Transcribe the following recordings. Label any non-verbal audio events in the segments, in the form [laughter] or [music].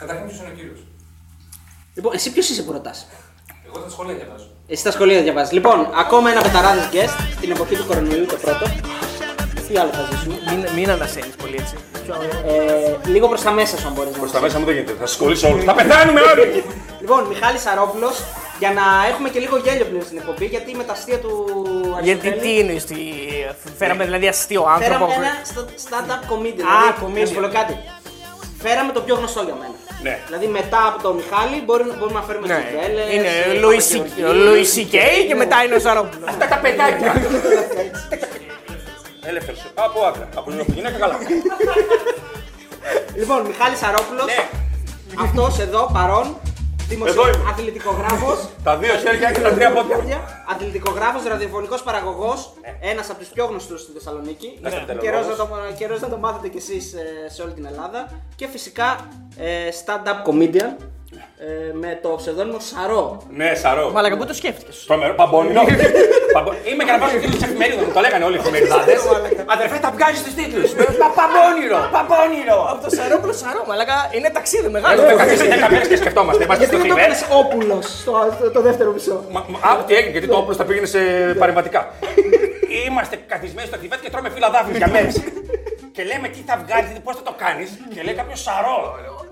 Καταρχήν ποιος είναι ο κύριος; Λοιπόν, εσύ ποιος είσαι που ρωτάς; Εγώ τα σχόλια διαβάζω. Εσύ τα σχολεία διαβάζεις. Λοιπόν, ακόμα ένα πεταράδες guest στην εποχή του κορονοϊού το πρώτο. Τι άλλο θα ζήσουμε; Μην, μην ανασένεις πολύ έτσι. Ε, λίγο προς τα μέσα σου, αν μπορείς. Προς τα μέσα μου δεν γίνεται. Θα σα κολλήσω όλους. Θα πεθάνουμε όλοι! Λοιπόν, Μιχάλης Σαρόπουλος, για να έχουμε και λίγο γέλιο πλέον στην εκπομπή, γιατί με τα αστεία του Γιατί Αριστοτέλη, τι είναι, τι... φέραμε δηλαδή αστείο άνθρωπο. Φέραμε ένα sta- stand-up comedian. Α, δηλαδή, comedian. να σου πω κάτι. Φέραμε το πιο γνωστό για μένα. Ναι. Δηλαδή μετά από τον Μιχάλη μπορούμε, μπορούμε να φέρουμε Ναι, Τσιγκέλες, είναι ε, ο Louis Παπαγεωργίου. C- ο Louis C.K. και Ναι. μετά είναι ο Σαρόπουλος. Αυτά τα παιδάκια! [laughs] Ελεύθερο. Από άκρα. Από γυναίκα καλά. Λοιπόν, Μιχάλης Σαρόπουλος. Ναι. Αυτός εδώ παρόν. Δημοσιο... Εδώ είμαι. Αθλητικογράφος. [laughs] Τα δύο χέρια και τα τρία πόδια. Αθλητικογράφος, ραδιοφωνικός παραγωγός. Ναι. Ένας από τους πιο γνωστούς στη Θεσσαλονίκη. Να είστε Καιρός να, πτερολόγος. το, καιρός να το μάθετε κι εσείς σε όλη την Ελλάδα. Και φυσικά ε, stand-up comedian ε, με το ψευδόνυμο Σαρό. Ναι, σαρό. Μαλακα, πού το σκέφτηκες; Τρομερό, παμπώνινο. Παμπο- Είμαι και να βάζω τίτλους εφημερίδων, μου το λέγανε όλοι οι εφημεριδάδες. Αδερφέ, τα βγάζεις στου τίτλους. Παμπώνιρο, παμπώνιρο. Από το Σαρόπουλο Σαρό, μαλακα, είναι ταξίδι μεγάλο. Έχουμε καθίσει 10 μέρες και σκεφτόμαστε. Είμαστε Γιατί στο δεν το Θιβέτ. έκανε Όπουλος στο, το, το δεύτερο μισό. Μα- μα- Α, τι έγινε, γιατί το όπλο τα πήγαινε σε παρεμβατικά. Είμαστε καθισμένοι στο Θιβέτ και τρώμε φύλλα δάφνης για μέρες. Και λέμε τι θα βγάλεις, πώς θα το κάνεις. Και λέει κάποιος σαρό.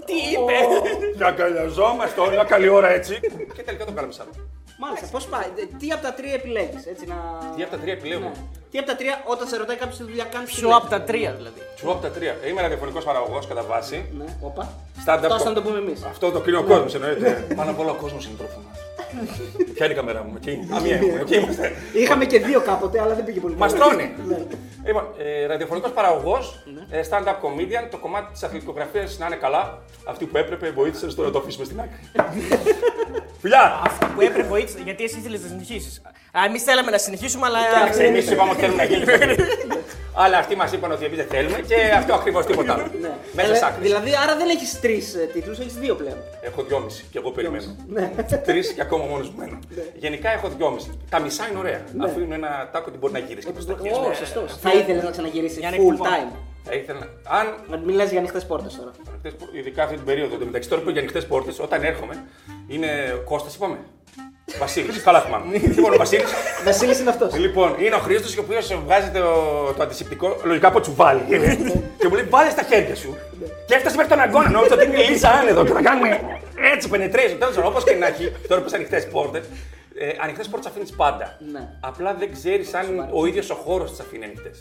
Τι είπε; Και αγκαλιαζόμαστε όλα, καλή ώρα έτσι. Και τελικά το κάναμε σαρό. Μάλιστα, πώς πάει; Ε, Τι από τα τρία επιλέγεις, έτσι να. Τι από τα τρία επιλέγω; Ναι. Τι από τα τρία, όταν σε ρωτάει κάποιος τι δουλειά κάνεις. Ποιο από τα τρία δηλαδή. Σου από τα τρία. Είμαι ραδιοφωνικός παραγωγός κατά βάση. Ναι, όπα. Stand-up Αυτό να το πούμε εμείς. Αυτό το κρίνει ο κόσμος εννοείται. Πάνω απ' όλα ο κόσμος είναι τρόφιμα. Ποια είναι η καμερά μου, εκεί; Α, μία έχουμε, εκεί είμαστε. Είχαμε και δύο κάποτε, αλλά δεν πήγε πολύ Μα καλά. τρώνε. Ναι. Λοιπόν, ε, ραδιοφωνικός παραγωγός, ε, stand-up comedian, το κομμάτι της αθλητικογραφίας να είναι καλά. Αυτή που έπρεπε βοήθησες στο να το αφήσουμε στην άκρη. [laughs] Φιλιά! Αυτό που έπρεπε βοήθησε, γιατί εσύ ήθελες να συνεχίσεις. Εμείς θέλαμε να συνεχίσουμε, αλλά. Κοίταξε, εμεί είπαμε ότι θέλουμε να γίνει. [laughs] Αλλά αυτοί μας είπαν ότι εμείς δεν θέλουμε και αυτό ακριβώς τίποτα άλλο. Ναι. Μέσα Ε, σ' άκρης. Δηλαδή, άρα δεν έχεις τρεις τίτλους, έχεις δύο πλέον. Έχω δυόμιση και εγώ περιμένω. Ναι. Τρεις και ακόμα μόνος μου μένω. Γενικά έχω δυόμιση. Τα μισά είναι ωραία. Ναι. Αφού είναι ένα τάκο ότι μπορεί να γυρίσεις και προ τα εκεί. Ω, σωστό. Θα ήθελε να ξαναγυρίσει Για να full εκτυπώ. time. Θα ήθελα να. Αν. Να μιλά για ανοιχτές πόρτες τώρα. ανοιχτές πο- Ειδικά αυτή την περίοδο. Εν τω μεταξύ τώρα που για ανοιχτές πόρτες, όταν έρχομαι, είναι Κώστας, είπαμε. Βασίλης, καλά θυμάμαι. λοιπόν, ο Βασίλης. Βασίλης είναι αυτός. Λοιπόν, είναι ο Χρήστος και ο οποίος βγάζει το, το αντισηπτικό, λογικά από τσουβάλι. και μου λέει: Βάλε στα χέρια σου. και έφτασε μέχρι τον αγκώνα. Νόμιζα ότι είναι η Λίζα άνεδο και θα κάνουμε έτσι penetration. Τέλος πάντων, όπως και να έχει, τώρα που ανοιχτές πόρτες. Ε, ανοιχτές πόρτες αφήνεις πάντα. Ναι. Απλά δεν ξέρεις αν ο ίδιος ο χώρος τι αφήνει ανοιχτές.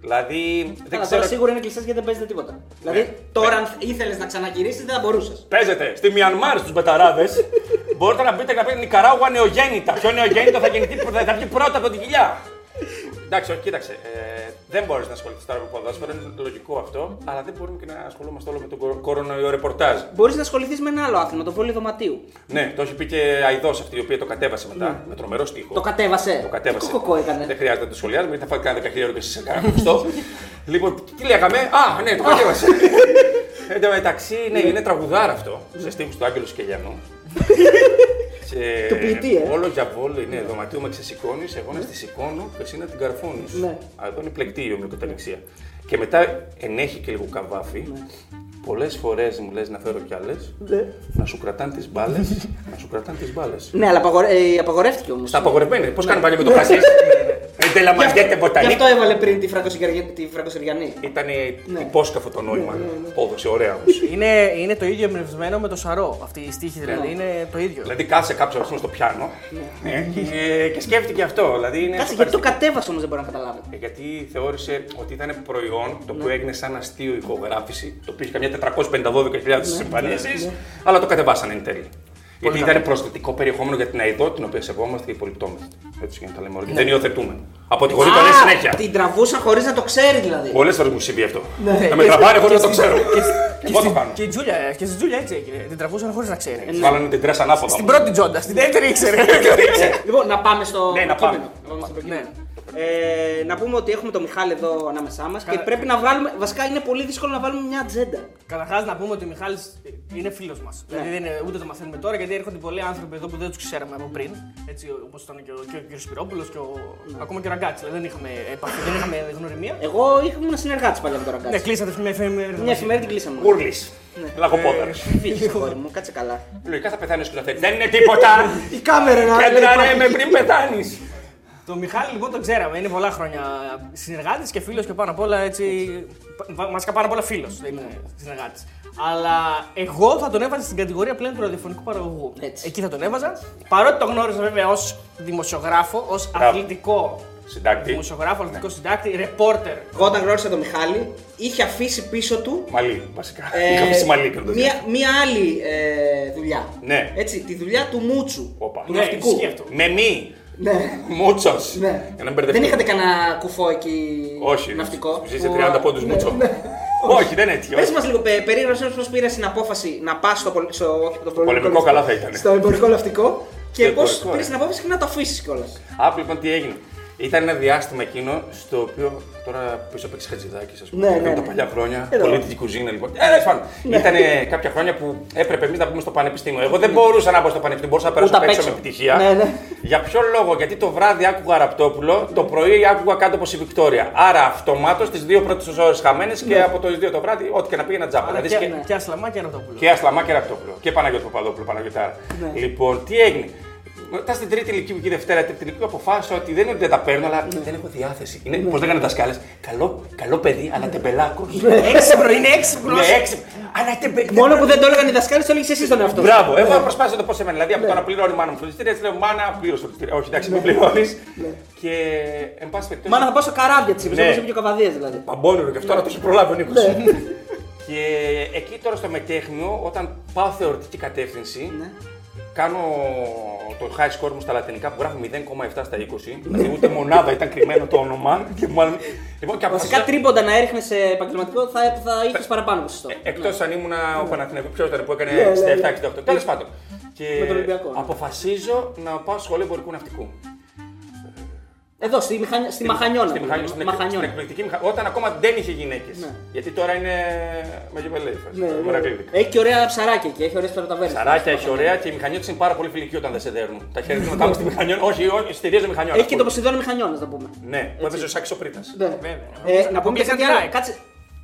Δηλαδή, δεν Αλλά ξέρω. τώρα σίγουρα είναι κλειστές γιατί δεν παίζεται τίποτα. Δηλαδή, τώρα αν ήθελες να ξαναγυρίσεις δεν θα μπορούσες. Παίζετε στη Μιανμάρ στους μπεταράδες. Μπορείτε να μπείτε και να πείτε Νικαράγουα νεογέννητα. Ποιο νεογέννητο θα γεννηθεί, θα θα βγει πρώτα από την κοιλιά; Εντάξει, όχι, κοίταξε. Ε, δεν μπορείς να ασχοληθείς τώρα με ποδόσφαιρο, είναι λογικό αυτό. Αλλά δεν μπορούμε και να ασχολούμαστε όλο με τον κορο- κορονοϊό ρεπορτάζ. Μπορείς να ασχοληθείς με ένα άλλο άθλημα, το βόλιο δωματίου. Ναι, το έχει πει και Αϊδός αυτή, η οποία το κατέβασε μετά με τρομερό στίχο. Το κατέβασε. Το κατέβασε. Τι κοκό έκανε. Δεν χρειάζεται να το σχολιάζουμε, γιατί θα φάει κανένα 10 ευρώ και εσεί σε κανένα γνωστό. [laughs] λοιπόν, τι λέγαμε; Α, ναι, το κατέβασε. [laughs] Εν τω μεταξύ, ναι, είναι τραγουδάρα αυτό. Σε στίχους του Άγγελου Σκελιανού. [laughs] Και Του ποιητή, ε. Όλο για βόλο είναι δωματίο με ξεσηκώνεις, εγώ να στη σηκώνω και εσύ να την καρφώνεις. Ναι. Α, Εδώ είναι πλεκτή η ομοιοκοταληξία. Και μετά ενέχει και λίγο καβάφι. Ναι. Πολλές φορές μου λες να φέρω κι άλλες. Ναι. Να σου κρατάνε τις μπάλες. να σου κρατάνε τις μπάλες. Ναι, αλλά απαγορε... ε, απαγορεύτηκε όμως. Στα απαγορευμένη. Πώς κάνει πάλι με το χασί. [laughs] Δεν τέλα μαγκέτε Γι' ποτανή. αυτό έβαλε πριν τη Φραγκοσυριανή. Τη Φραγκοσυριανή. Ήταν Ναι. υπόσκαφο το νόημα. Πόδοση, ωραία όμως. [laughs] Είναι, είναι το ίδιο εμπνευσμένο με το Σαρό. Αυτή η στίχη δηλαδή Ναι. είναι το ίδιο. Δηλαδή κάθισε κάποιος αυτό στο πιάνο ε, και, και σκέφτηκε αυτό. Δηλαδή είναι Κάτσε, γιατί το σοκαριστικό. κατέβασε όμως δεν μπορεί να καταλάβει. Ε, Γιατί θεώρησε ότι ήταν προϊόν το οποίο έγινε σαν αστείο ηχογράφηση, το οποίο είχε καμιά 450-12.000 εμφανίσεις, αλλά το κατεβάσανε εν τέλει. Γιατί ήταν προσθετικό περιεχόμενο για την ΑΕΔΟ, την οποία σεβόμαστε και υπολοιπτόμαστε. Έτσι για να τα λέμε όλα. Και Δεν υιοθετούμε. Από τη γονεί το λε συνέχεια. Την τραβούσαν χωρίς να το ξέρει δηλαδή. Πολλές φορές μου συμβεί αυτό. Ναι. Να με τραβάνε χωρίς να το ξέρω. Και, Εγώ το κάνω. και η Τζούλια, και στη Τζούλια έτσι έγινε. Την τραβούσαν χωρίς να ξέρει. Βάλανε την τρέσα ανάποδα. Στην πρώτη τζόντα, [laughs] στην δεύτερη ήξερε. Λοιπόν, να πάμε στο Ναι, να κείμενο. πάμε. Να πάμε στο Ναι. κείμενο. Ε, να πούμε ότι έχουμε τον Μιχάλη εδώ ανάμεσά μας και πρέπει να βγάλουμε. Βασικά είναι πολύ δύσκολο να βάλουμε μια ατζέντα. Καταρχάς να πούμε ότι ο Μιχάλης είναι φίλος μας. Δηλαδή δεν είναι, ούτε το μαθαίνουμε τώρα γιατί έρχονται πολλοί άνθρωποι εδώ που δεν τους ξέραμε από πριν. Έτσι όπως ήταν και ο, και ο κ. Σπυρόπουλος και ο, ακόμα και ο Ραγκάτση. Δηλαδή δεν είχαμε επαφή, δεν είχαμε γνωριμία. Εγώ ήμουν συνεργάτης παλιά με τον Ναι, Ραγκάτση. κλείσατε μια εφημερίδα. Μια εφημερίδα την κλείσαμε. Γούρλη. Λαγοπόδαρο. Φύγεις, αγόρι μου, κάτσε καλά. Λογικά θα πεθάνεις ο σκηνοθέτη. Δεν είναι τίποτα. [laughs] Η κάμερα να Κέντραρε με πριν πεθάνεις. Το Μιχάλη λοιπόν τον ξέραμε, είναι πολλά χρόνια συνεργάτης και φίλος και πάνω απ' όλα έτσι. Βασικά πάνω απ' όλα φίλος, δεν είναι συνεργάτης. Αλλά εγώ θα τον έβαζα στην κατηγορία πλέον του ραδιοφωνικού παραγωγού. Έτσι. Εκεί θα τον έβαζα. Παρότι τον γνώριζα βέβαια ως δημοσιογράφο, ως αθλητικό Συντάκτη. δημοσιογράφο, αθλητικό συντάκτη, ρεπόρτερ. Εγώ όταν γνώρισα τον Μιχάλη, είχε αφήσει πίσω του Μαλί, βασικά. ε, Είχα αφήσει μαλλί και το μία, μία άλλη ε, δουλειά. Ναι. Έτσι, τη δουλειά του Μούτσου. Όπα. Του Ναι, ναυτικού. ισχύει αυτό. Με μη. Ναι. Μούτσος. Ναι. Για να μην Δεν μπερδευτούμε. είχατε κανένα κουφό εκεί Όχι. ναυτικό; Ζήσε που- 30 πόντους Ναι, Μούτσο. ναι. Όχι, δεν έτυχε. Πες όχι. μας λίγο, πε- περίγραψε πώς πήρες την απόφαση να πας στο, πολ- στο, όχι, το πολεμικό καλά θα ήταν. Στο εμπορικό ναυτικό και Στο πώς εμπορικό, πήρες ε. την απόφαση και να το αφήσεις κιόλας. Άκου λοιπόν τι έγινε. Ήταν ένα διάστημα εκείνο στο οποίο τώρα πίσω παίξει Χατζηδάκης, ας πούμε. Ναι, ναι, Ήταν τα ναι. παλιά χρόνια. Εδώ. Πολίτικη κουζίνα λοιπόν. Ε, τέλος πάντων. Ήταν κάποια χρόνια που έπρεπε εμείς να μπούμε στο πανεπιστήμιο. Εγώ δεν μπορούσα να μπω στο πανεπιστήμιο, μπορούσα να περάσω Ούτε απ' απ' έξω με έξω. επιτυχία. Ναι, ναι. Για ποιο λόγο, γιατί το βράδυ άκουγα Ραπτόπουλο, το πρωί άκουγα κάτω από η Βικτόρια. Άρα αυτομάτως τις δύο πρώτες ώρες χαμένες και από το 2 το βράδυ, ό,τι και να πήγαινα τζάμπα. Αλλά Δηλαδή, και, σκε- και Ασλαμά και Ανατόπουλο. και Ασλαμά και Ραπτόπουλο. Και Παναγιώτη Παπαδόπουλο, Παναγιωτάρα. Ναι. Λοιπόν, τι έγινε. Μετά στην Τρίτη Λυκείου και Δευτέρα, Τρίτη Λυκείου αποφάσισα ότι δεν είναι ότι δεν τα παίρνω, αλλά Ναι. δεν έχω διάθεση. Είναι, πώς λέγανε δασκάλες, καλό, καλό παιδί, αλλά τεμπελάκο. [laughs] Έξυπνο, είναι έξυπνος. Ναι, έξυπνο. Αλλά τεμπελάκο. Μόνο που δεν το έλεγαν οι δασκάλες, το έλεγες εσύ τον εαυτό σου. Μπράβο, εγώ προσπάθησα να το πω σε μένα. Δηλαδή από το να πληρώνει η μάνα μου φροντιστήρια, έτσι λέω μάνα, πλήρωσε φροντιστήρια. Όχι, εντάξει, μην πληρώνεις. Και εν πάση περιπτώσει. Μάνα θα πάω στα καράβια της, είπες, Ναι. όπως είπε και ο Καβαδίας δηλαδή. Παμπώνυρο και αυτό να το έχει προλάβει ο Νίκος. Ναι. Και εκεί τώρα στο μετέχνιο, όταν πάω θεωρητική κατεύθυνση, Ναι. Κάνω το high score μου στα λατινικά που γράφει 0,7 στα 20. δηλαδή ούτε μονάδα ήταν κρυμμένο το όνομα. Και μάλλον... Λοιπόν, και Βασικά αποφασίσα, τρίποντα να έριχνες σε επαγγελματικό θα, θα είχες παραπάνω ποσοστό. εκτός αν ήμουν ο Παναθηναϊκός, ποιος ήταν που έκανε Ναι, ναι, στα ναι. 7-68. Τέλο πάντων. Και Με τον Ολυμπιακό, ναι. αποφασίζω να πάω σχολείο εμπορικού ναυτικού. Εδώ, στη, Μηχανι... στη Μαχανιώνα. Στη Μαχανιώνα, στην, εκ- στην Μαχανιώνα. εκπληκτική μηχα... Όταν ακόμα δεν είχε γυναίκες. Ναι. Γιατί τώρα είναι με γεβελέ. Ναι, ναι. Έχει και ωραία ψαράκια εκεί, έχει ωραίες περοταβέρνε. Σαράκια έχει ωραία και οι μηχανιώτε είναι πάρα πολύ φιλικοί όταν δεν σε δέρνουν. Τα χέρια του μετά στη μηχανιώνα. Όχι, όχι, στηρίζω μηχανιώνα. Έχει και το Ποσειδόνιο Μηχανιώνα, να πούμε. Ναι, που έπαιζε ο Σάκης ο Πρίτας. Ναι. Βέβαια. Ε, να πούμε και Αποκλείσαν κάτι την άλλο. ΑΕΚ. Κάτσε.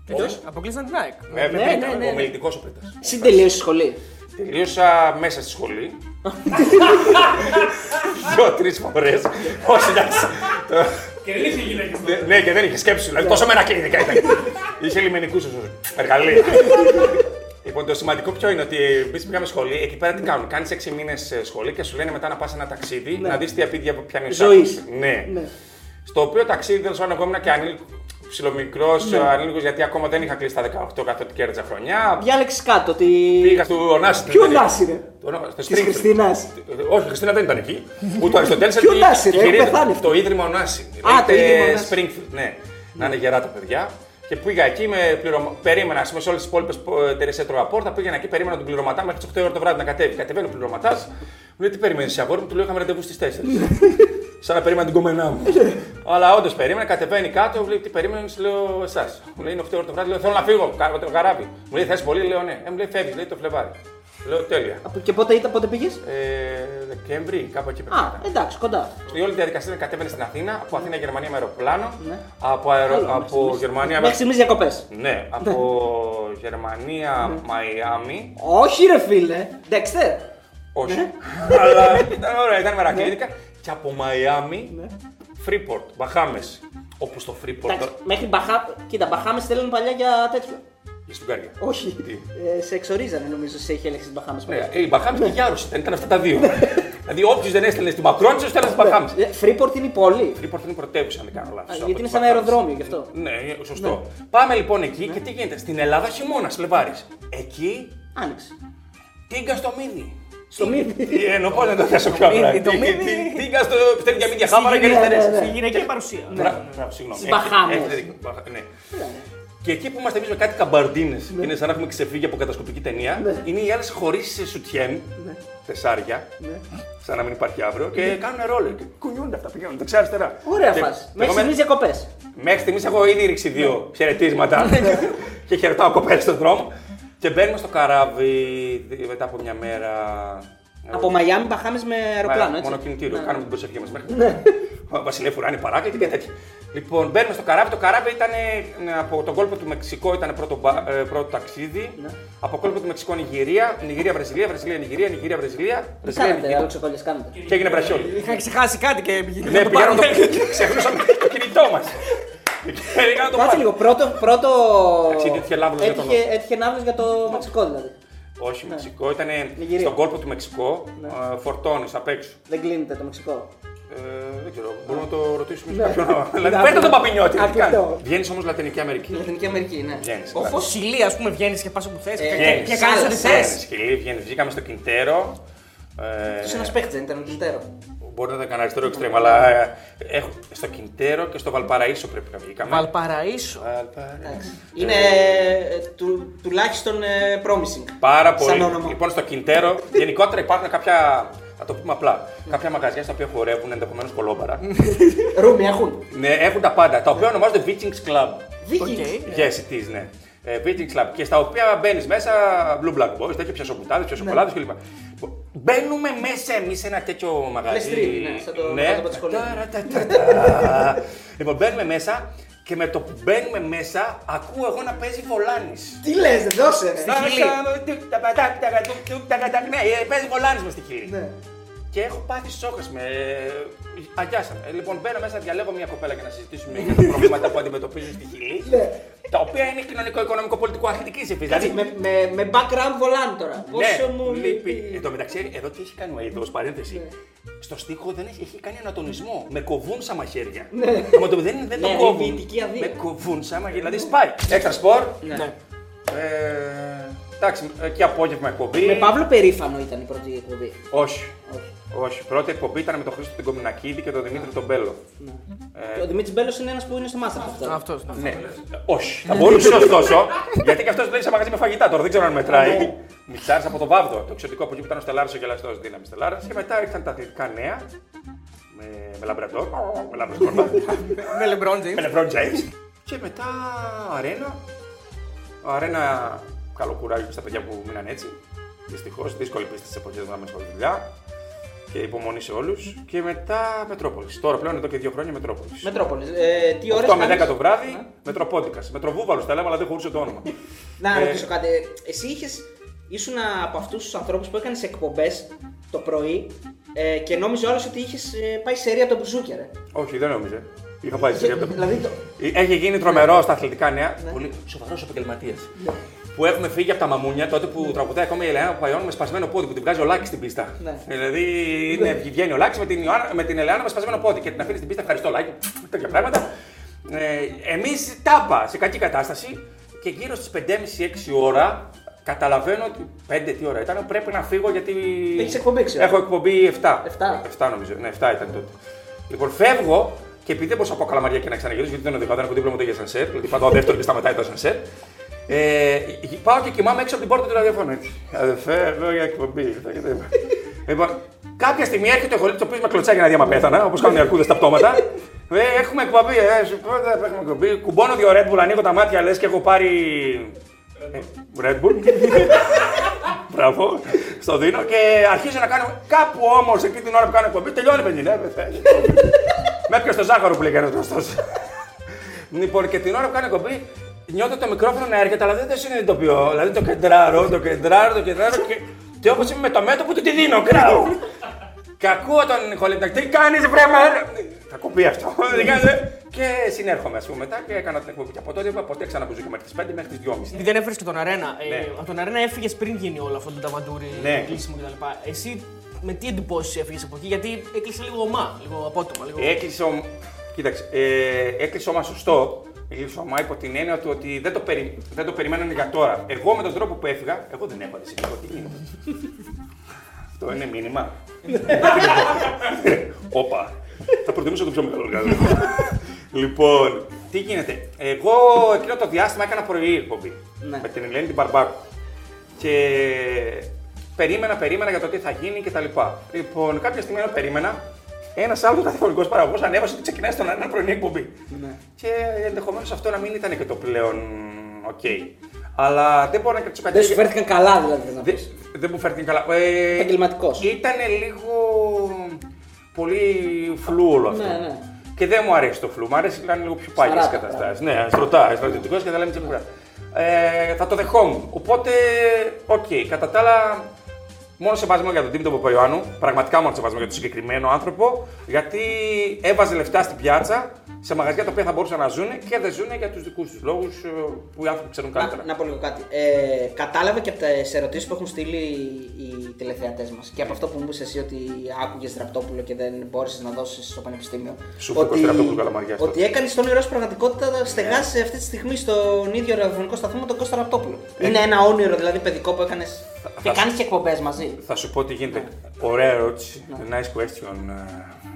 Ποιος; Αποκλείσαν την ΑΕΚ. Βέβαια, ναι, ήταν ναι, ναι. ο μελητικό ο Πρίτας. Συν τελείωσε σχολή. Τελείωσα μέσα στη σχολή. Δύο-τρεις φορές. Όχι, εντάξει. Το- Και δεν είχε γυναίκες. Ναι, Ναι, και δεν είχε σκέψη. Δηλαδή, τόσο μένα κλινικά ήταν. Είχε λιμενικούς εργαλεία. Λοιπόν, το σημαντικό ποιο είναι ότι εμείς πήγαμε σχολή, εκεί πέρα τι κάνουν; Κάνεις 6 μήνες σχολή και σου λένε μετά να πας ένα ταξίδι να δεις τι απίδια πιάνει ο Ζωής. Σάκης. Ναι. Ναι. Στο οποίο ταξίδι τέλος πάντων εγώ ήμουν και ανήλικο, ψιλομικρό ανήλικο γιατί ακόμα δεν είχα κλείσει τα 18 καθότι κέρδιζα χρονιά. Διάλεξες κάτω. Ότι... Πήγα στο Ωνάση. Ποιο Νάση ρε; Στο Της Springfield. Χριστίνας. Όχι, η Χριστίνα δεν ήταν εκεί. Ούτε ο Αριστοτέλης. Ποιο Νάση, ρε, έχω πεθάνει. Το ίδρυμα Ωνάση. Α, το ίδρυμα Ωνάση. Springfield, ναι. Να είναι γερά τα παιδιά. Και πήγα εκεί με πληρωμα... Περίμενα, ας πούμε, σε όλες τις υπόλοιπες εταιρείες έτρωγα πόρτα. Πήγαινα εκεί, περίμενα τον πληρωματά μέχρι τις 8 ώρα το βράδυ να κατέβει. Κατεβαίνει ο πληρωματάς. Μου λέει τι περιμένεις, αγόρι μου, του λέω είχαμε ραντεβού στις 4. [laughs] Σαν να περίμενα την κομμενά μου. [laughs] Αλλά όντως περίμενα, κατεβαίνει κάτω, μου λέει τι περίμενε, λέω εσάς. Μου λέει είναι 8 ώρα το βράδυ, λέω θέλω να φύγω, κα- το καράβι. Μου λέει θες πολύ, λέω ναι. Ε, μου λέει φεύγεις, λέει το Φλεβάρι. Λέω τέλεια. Και πότε ήταν, πότε πήγες; Ε, Δεκέμβρη, κάπου εκεί πρέπει να Α, ήταν. εντάξει, κοντά. Η όλη διαδικασία είναι κατέβαινε στην Αθήνα, από Αθήνα Γερμανία με αεροπλάνο, Ναι. από, αερο... Καλό, από Γερμανία Μέχρι στιγμής διακοπές. Ναι, από Γερμανία, Μαϊάμι. Όχι, ρε φίλε. Ντέξτερ. Όχι. Ναι. Αλλά ήταν ωραία, ήταν μερακλήδικα. Και από Μαϊάμι, Ναι. Freeport, Μπαχάμες. Όπου στο Freeport. Εντάξει, μέχρι Μπαχά. Κοίτα, Μπαχάμες στέλνουν παλιά για τέτοιο. Η Στουγκάρια. Όχι. Τι; Ε, σε εξορίζανε νομίζω σε είχε έλεξη στις Μπαχάμες. Ναι, ε, η Μπαχάμες και η Γιάρωση ήταν, ήταν αυτά τα δύο. δηλαδή, όποιο δεν έστελνε στην Μακρόνη, τους έστελνε στις Μπαχάμες. Ε, Freeport είναι η πόλη. Freeport είναι πρωτεύουσα, αν δεν κάνω λάθος. Α, Γιατί είναι σαν αεροδρόμιο γι' αυτό. Ναι, σωστό. Πάμε λοιπόν εκεί και τι γίνεται. Στην Ελλάδα χειμώνας, Λεβάρης. Εκεί Άνοιξε. τίγκα στο μύδι. Στο μύδι. Τι εννοώ, πώς να το θέσω πιο μύδι, απλά. το Τι- μύδι. τι- Τίγκα στο πιστεύει για μύδια χάμαρα και Ναι, ναι, αριστερές. ναι. Στη γυναική παρουσία. Μπράβο, μπράβο, συγγνώμη. Στις Μπαχάμες. Έχετε δίκιο. Μπαχα- Ναι. Και εκεί που είμαστε εμείς με κάτι καμπαρντίνες, Ναι. είναι σαν να έχουμε ξεφύγει από κατασκοπική ταινία, είναι οι άλλες χωρίς σουτιέν, τεσσάρια, Ναι. σαν να μην υπάρχει αύριο, και κάνουν ρόλο. Και κουνιούνται αυτά, πηγαίνουν δεξιά-αριστερά. Ωραία Και φάση. εγώ Μέχρι με- στιγμής διακοπέ. Μέχρι στιγμής έχω ήδη ρίξει δύο χαιρετίσματα [laughs] και χαιρετάω κοπέλε στον δρόμο. Και μπαίνουμε στο καράβι μετά από μια μέρα. Από Μαϊάμι Μπαχάμε με αεροπλάνο, Μα- έτσι. Μονοκινητήριο. Ναι. Κάνουμε την προσευχή μας μέχρι. Ο Βασιλεύ Φουράνη παράκλητη και τέτοια. Λοιπόν, μπαίνουμε στο καράβι. Το καράβι ήταν ε, από τον κόλπο του Μεξικό, ήταν πρώτο, μπα- ε, πρώτο ταξίδι. Ναι. Από κόλπο του Μεξικό Νιγηρία, Νιγηρία Βραζιλία, Βραζιλία Νιγηρία, Νιγηρία Βραζιλία. Τι Βραζιλία κάνετε, Νιγηρία. άλλο ξεκολλιέ κάνετε. Και έγινε βρασιόλι. Είχα ξεχάσει κάτι και πήγαινε Ναι, να το πηγαίνω πάρω. το. Ξεχνούσαμε το κινητό μας. Και έλεγα να το Κάτσε πάρω. λίγο. Πρώτο. πρώτο... Ταξίδι έτυχε λάβρος για τον έτυχε, έτυχε ναύλος για το Μεξικό δηλαδή. Όχι, Μεξικό. Ήταν Νιγηρία. στον κόλπο του Μεξικό. Ναι. Φορτώνεις απ' έξω. Δεν κλείνεται το Μεξικό. Ε, δεν ξέρω, μπορούμε να το ρωτήσουμε σε Ναι. κάποιον. Δηλαδή, Ναι, πέτε τον αυτό. Παπινιώτη. Αυτό. Βγαίνεις όμως Λατινική Αμερική. Λατινική Αμερική, ναι. Βγαίνεις, Ο καλά. φως Σιλί, ας πούμε, βγαίνεις και πας όπου θες. Ε, Βγαίνεις. Και κάνεις ό,τι θες. Βγαίνεις. Σκυλί, βγαίνεις. Βγήκαμε στο Κιντέρο. Αυτός Ε, ένας παίχτη δεν ήταν ο Κιλτέρο. Μπορεί να ήταν κανένα αριστερό εξτρέμ, αλλά ε, έχω, στο Κιντέρο και στο Βαλπαραίσο πρέπει να βγήκαμε. Βαλπαραίσο. Βαλπαραίσο. Είναι ε, του, τουλάχιστον ε, promising. Πάρα Σαν πολύ. όνομα. Λοιπόν, στο Κιντέρο γενικότερα υπάρχουν κάποια. Θα το πούμε απλά. Κάποια μαγαζιά στα οποία χορεύουν ενδεχομένως κολόμπαρα. Ρούμι έχουν. ναι, έχουν τα πάντα. Τα οποία ονομάζονται Vikings Club. Vikings. Οκ. Yes, it is, ναι. Ε, Vikings Club. Και στα οποία μπαίνεις μέσα Blue Black Boys, τέτοια πιασοπουτάδε, πιασοκολάδε κλπ. Μπαίνουμε μέσα εμείς σε ένα τέτοιο μαγαζί. Λεστρίνι, ναι, σαν το ναι. κάτω από τη σχολή. Ταρατατατα. λοιπόν, μπαίνουμε μέσα και με το που μπαίνουμε μέσα ακούω εγώ να παίζει Βολάνη. Τι λες, δεν δώσε. ρε. Ναι, ε, παίζει Βολάνη με στη χείλη. Ναι. Και έχω πάθει σόκε με. Αγιάσαμε. Ε, Λοιπόν, μπαίνω μέσα, διαλέγω μια κοπέλα για να συζητήσουμε για τα προβλήματα που αντιμετωπίζουν στη Χιλή. Ναι. τα οποία είναι κοινωνικό-οικονομικό-πολιτικό αθλητικής υφή. Κάτσε, Δηλαδή, με, με, με background βολάν τώρα. Πόσο ναι, μου λείπει. λείπει. Εν τω μεταξύ, εδώ τι έχει κάνει ο Αίδο, παρένθεση. Ναι. Στο στίχο δεν έχει, έχει κάνει ανατονισμό. Με κοβούν σαν μαχαίρια. Ναι. Άμα το δεν, δεν Ναι, το κόβουν. διοικητική αδεία. Με κοβούν σαν μαχαίρια. Δηλαδή σπάει. Έξτρα σπορ. Ναι. Ναι. Ε, εντάξει, ε, και απόγευμα εκπομπή. Με Παύλο Περήφανο ήταν η πρώτη εκπομπή. Όχι. Όχι. Όχι. Πρώτη εκπομπή ήταν με τον Χρήστο την Κομινακίδη και τον Δημήτρη τον Μπέλο. Και Ο Δημήτρης Μπέλος είναι ένας που είναι στο Masterchef. τώρα. Αυτός. Ναι, όχι. Θα μπορούσε ωστόσο, γιατί και αυτός δεν σε μαγαζί με φαγητά τώρα, δεν ξέρω αν μετράει. Μιξάρι από το Βάβδο, το εξωτικό από εκεί που ήταν ο Στελάρο ο γελαστός δύναμης Στελάρα. Και μετά ήρθαν τα αθλητικά νέα. Με, με λαμπραντόρ, με λαμπραντόρ, Με LeBron με James. λεμπρόν James. Και μετά αρένα. Αρένα, καλό κουράγιο στα παιδιά που μείναν έτσι. Δυστυχώς, δύσκολη πίστη στις εποχές μας με δουλειά. Και υπομονή σε όλους. Και μετά Μετρόπολης. Τώρα πλέον εδώ και δύο χρόνια Μετρόπολης. Μετρόπολης. Ε, τι ώρες. 8 με 10 το βράδυ, Μετροπόντικας. Μετροβούβαλος τα λέμε, αλλά δεν χωρούσε το όνομα. [laughs] Να Ε, ρωτήσω κάτι. Εσύ είχες, ήσουν από αυτούς τους ανθρώπους που έκανες εκπομπές το πρωί ε, και νόμιζε όλος ότι είχες πάει σε ρία το μπουζούκια, ρε. Όχι, δεν νόμιζε. Είχα πάει σε κάποια- δηλαδή το. Έχει γίνει τρομερό στα αθλητικά νέα. Ναι. Πολύ σοβαρός επαγγελματίας. Που έχουμε φύγει από τα μαμούνια τότε που τραγουδάει ακόμα η Ελεάνα Παπαϊών με σπασμένο πόδι που την βγάζει ο Λάκης στην πίστα. Ναι. Δηλαδή είναι, βγαίνει ο Λάκης με την, Ιωάννα- με την Ελεάνα με σπασμένο πόδι και την αφήνει στην πίστα. Ευχαριστώ Λάκη. Τέτοια πράγματα. Ε, Εμείς τάπα σε κακή κατάσταση και γύρω στις 5.30-6 ώρα καταλαβαίνω ότι 5 τι ώρα ήταν, πρέπει να φύγω γιατί. Έχεις εκπομπή, ξέρω. Έχω εκπομπή 7. 7. 7 νομίζω. Ναι, 7 ήταν τότε. Λοιπόν, φεύγω και επειδή δεν μπορούσα να πω καλαμαριά και να ξαναγυρίσω, γιατί δεν οδηγάω, δεν έχω δίπλωμα ούτε για σανσέρ. Δηλαδή πάω δεύτερο και σταματάει το σανσέρ. Ε, πάω και κοιμάμαι έξω από την πόρτα του ραδιοφώνου. έτσι. Αδερφέ, εδώ για εκπομπή. ήρθα και δεν- Λοιπόν, κάποια στιγμή έρχεται ο χωρίς το οποίο με κλωτσάει για να δει άμα πέθανα, όπως κάνουν οι αρκούδες στα πτώματα. Ε, έχουμε εκπομπή, ε, σου πω, δεν έχουμε εκπομπή. Κουμπώνω δύο Red Bull, ανοίγω τα μάτια λες και έχω πάρει. ε, Red Bull. [laughs] Μπράβο, στο δίνω και αρχίζω να κάνω. Κάπου όμως εκεί την ώρα που κάνω εκπομπή τελειώνει η μπενζινέ. Με έπιασε το ζάχαρο που λέει κανένα γνωστός. Λοιπόν, και την ώρα που κάνω εκπομπή, νιώθω το μικρόφωνο να έρχεται, αλλά δεν το συνειδητοποιώ. Δηλαδή το κεντράρω, το κεντράρω, το κεντράρω και. Και όπως είμαι με το μέτωπο του τη δίνω, κράω. και ακούω τον Χολίμπτα, τι κάνεις, βρε μέρα. Θα κοπεί αυτό. δεν κάνετε. και συνέρχομαι, ας πούμε, μετά και έκανα την εκπομπή. Και από τότε είπα ποτέ ξανά που μέχρι τις 5 μέχρι τις 2.30. Γιατί δεν έφερες και τον Αρένα. Ε, Ναι. από τον Αρένα έφυγες πριν γίνει όλο αυτό το ταβαντούρι, Ναι. κλείσιμο κτλ. Εσύ με τι εντυπώσεις έφυγες από εκεί, γιατί έκλεισε λίγο ομά, λίγο απότομα. Λίγο... Έκλεισε ο... Κοίταξε, ε, έκλεισε όμα σωστό. Έκλεισε ομά υπό την έννοια του ότι δεν το, περι... δεν το περιμένανε για τώρα. Εγώ με τον τρόπο που έφυγα, εγώ δεν έβαλε σημείο. Τι γίνεται; Αυτό είναι μήνυμα. Όπα. Θα προτιμούσα το πιο μεγάλο γάλα. λοιπόν, Τι γίνεται; Εγώ εκείνο το διάστημα έκανα πρωί εκπομπή. Ναι. Με την Ελένη την Μπαρμπάκου. Και περίμενα, περίμενα για το τι θα γίνει κτλ. Λοιπόν, κάποια στιγμή ενώ περίμενα, ένας άλλος αθλητικός παραγωγός ανέβασε ότι ξεκινάει στον ένα πρωινή εκπομπή. Ναι. Και ενδεχομένως αυτό να μην ήταν και το πλέον οκ. Αλλά δεν μπορώ να κρατήσω κάτι. Δεν σου φέρθηκαν καλά δηλαδή. θες να Δεν, πεις. δεν μου φέρθηκε καλά. Ε, Επαγγελματικός. Ήταν λίγο πολύ φλού όλο αυτό. Ναι, ναι. Και δεν μου αρέσει το φλού, μου αρέσει να είναι λίγο πιο παλιές Σαράτα, καταστάσεις. Ναι, στρωτά, στρατιωτικός και τα λέμε τσεκουρά. Ε, θα το δεχόμουν. Οπότε, οκ. Κατά τα άλλα, μόνο σεβασμό για τον Τίμητο Παπαϊωάννου. Πραγματικά μόνο σεβασμό για τον συγκεκριμένο άνθρωπο. Γιατί έβαζε λεφτά στην πιάτσα σε μαγαζιά τα οποία θα μπορούσαν να ζουν και δεν ζουν για τους δικούς τους λόγους που οι άνθρωποι ξέρουν καλύτερα. Να, να πω λίγο κάτι. Ε, κατάλαβα και από τι ερωτήσεις που έχουν στείλει οι τηλεθεατές μας και από αυτό που μου είπες εσύ ότι άκουγες Ραπτόπουλο και δεν μπόρεσες να δώσεις στο πανεπιστήμιο. Σου είπε πως Ραπτόπουλο Καλαμαριάς Ότι τότε. έκανες τον όνειρό σου πραγματικότητα να στεγάσει αυτή τη στιγμή στον ίδιο ραδιοφωνικό σταθμό με τον Κώστα Ραπτόπουλο. Είναι ένα όνειρο δηλαδή παιδικό που έκανες και θα- κάνεις και εκπομπές μαζί. Θα σου πω τι γίνεται. Ωραία ερώτηση. Nice question.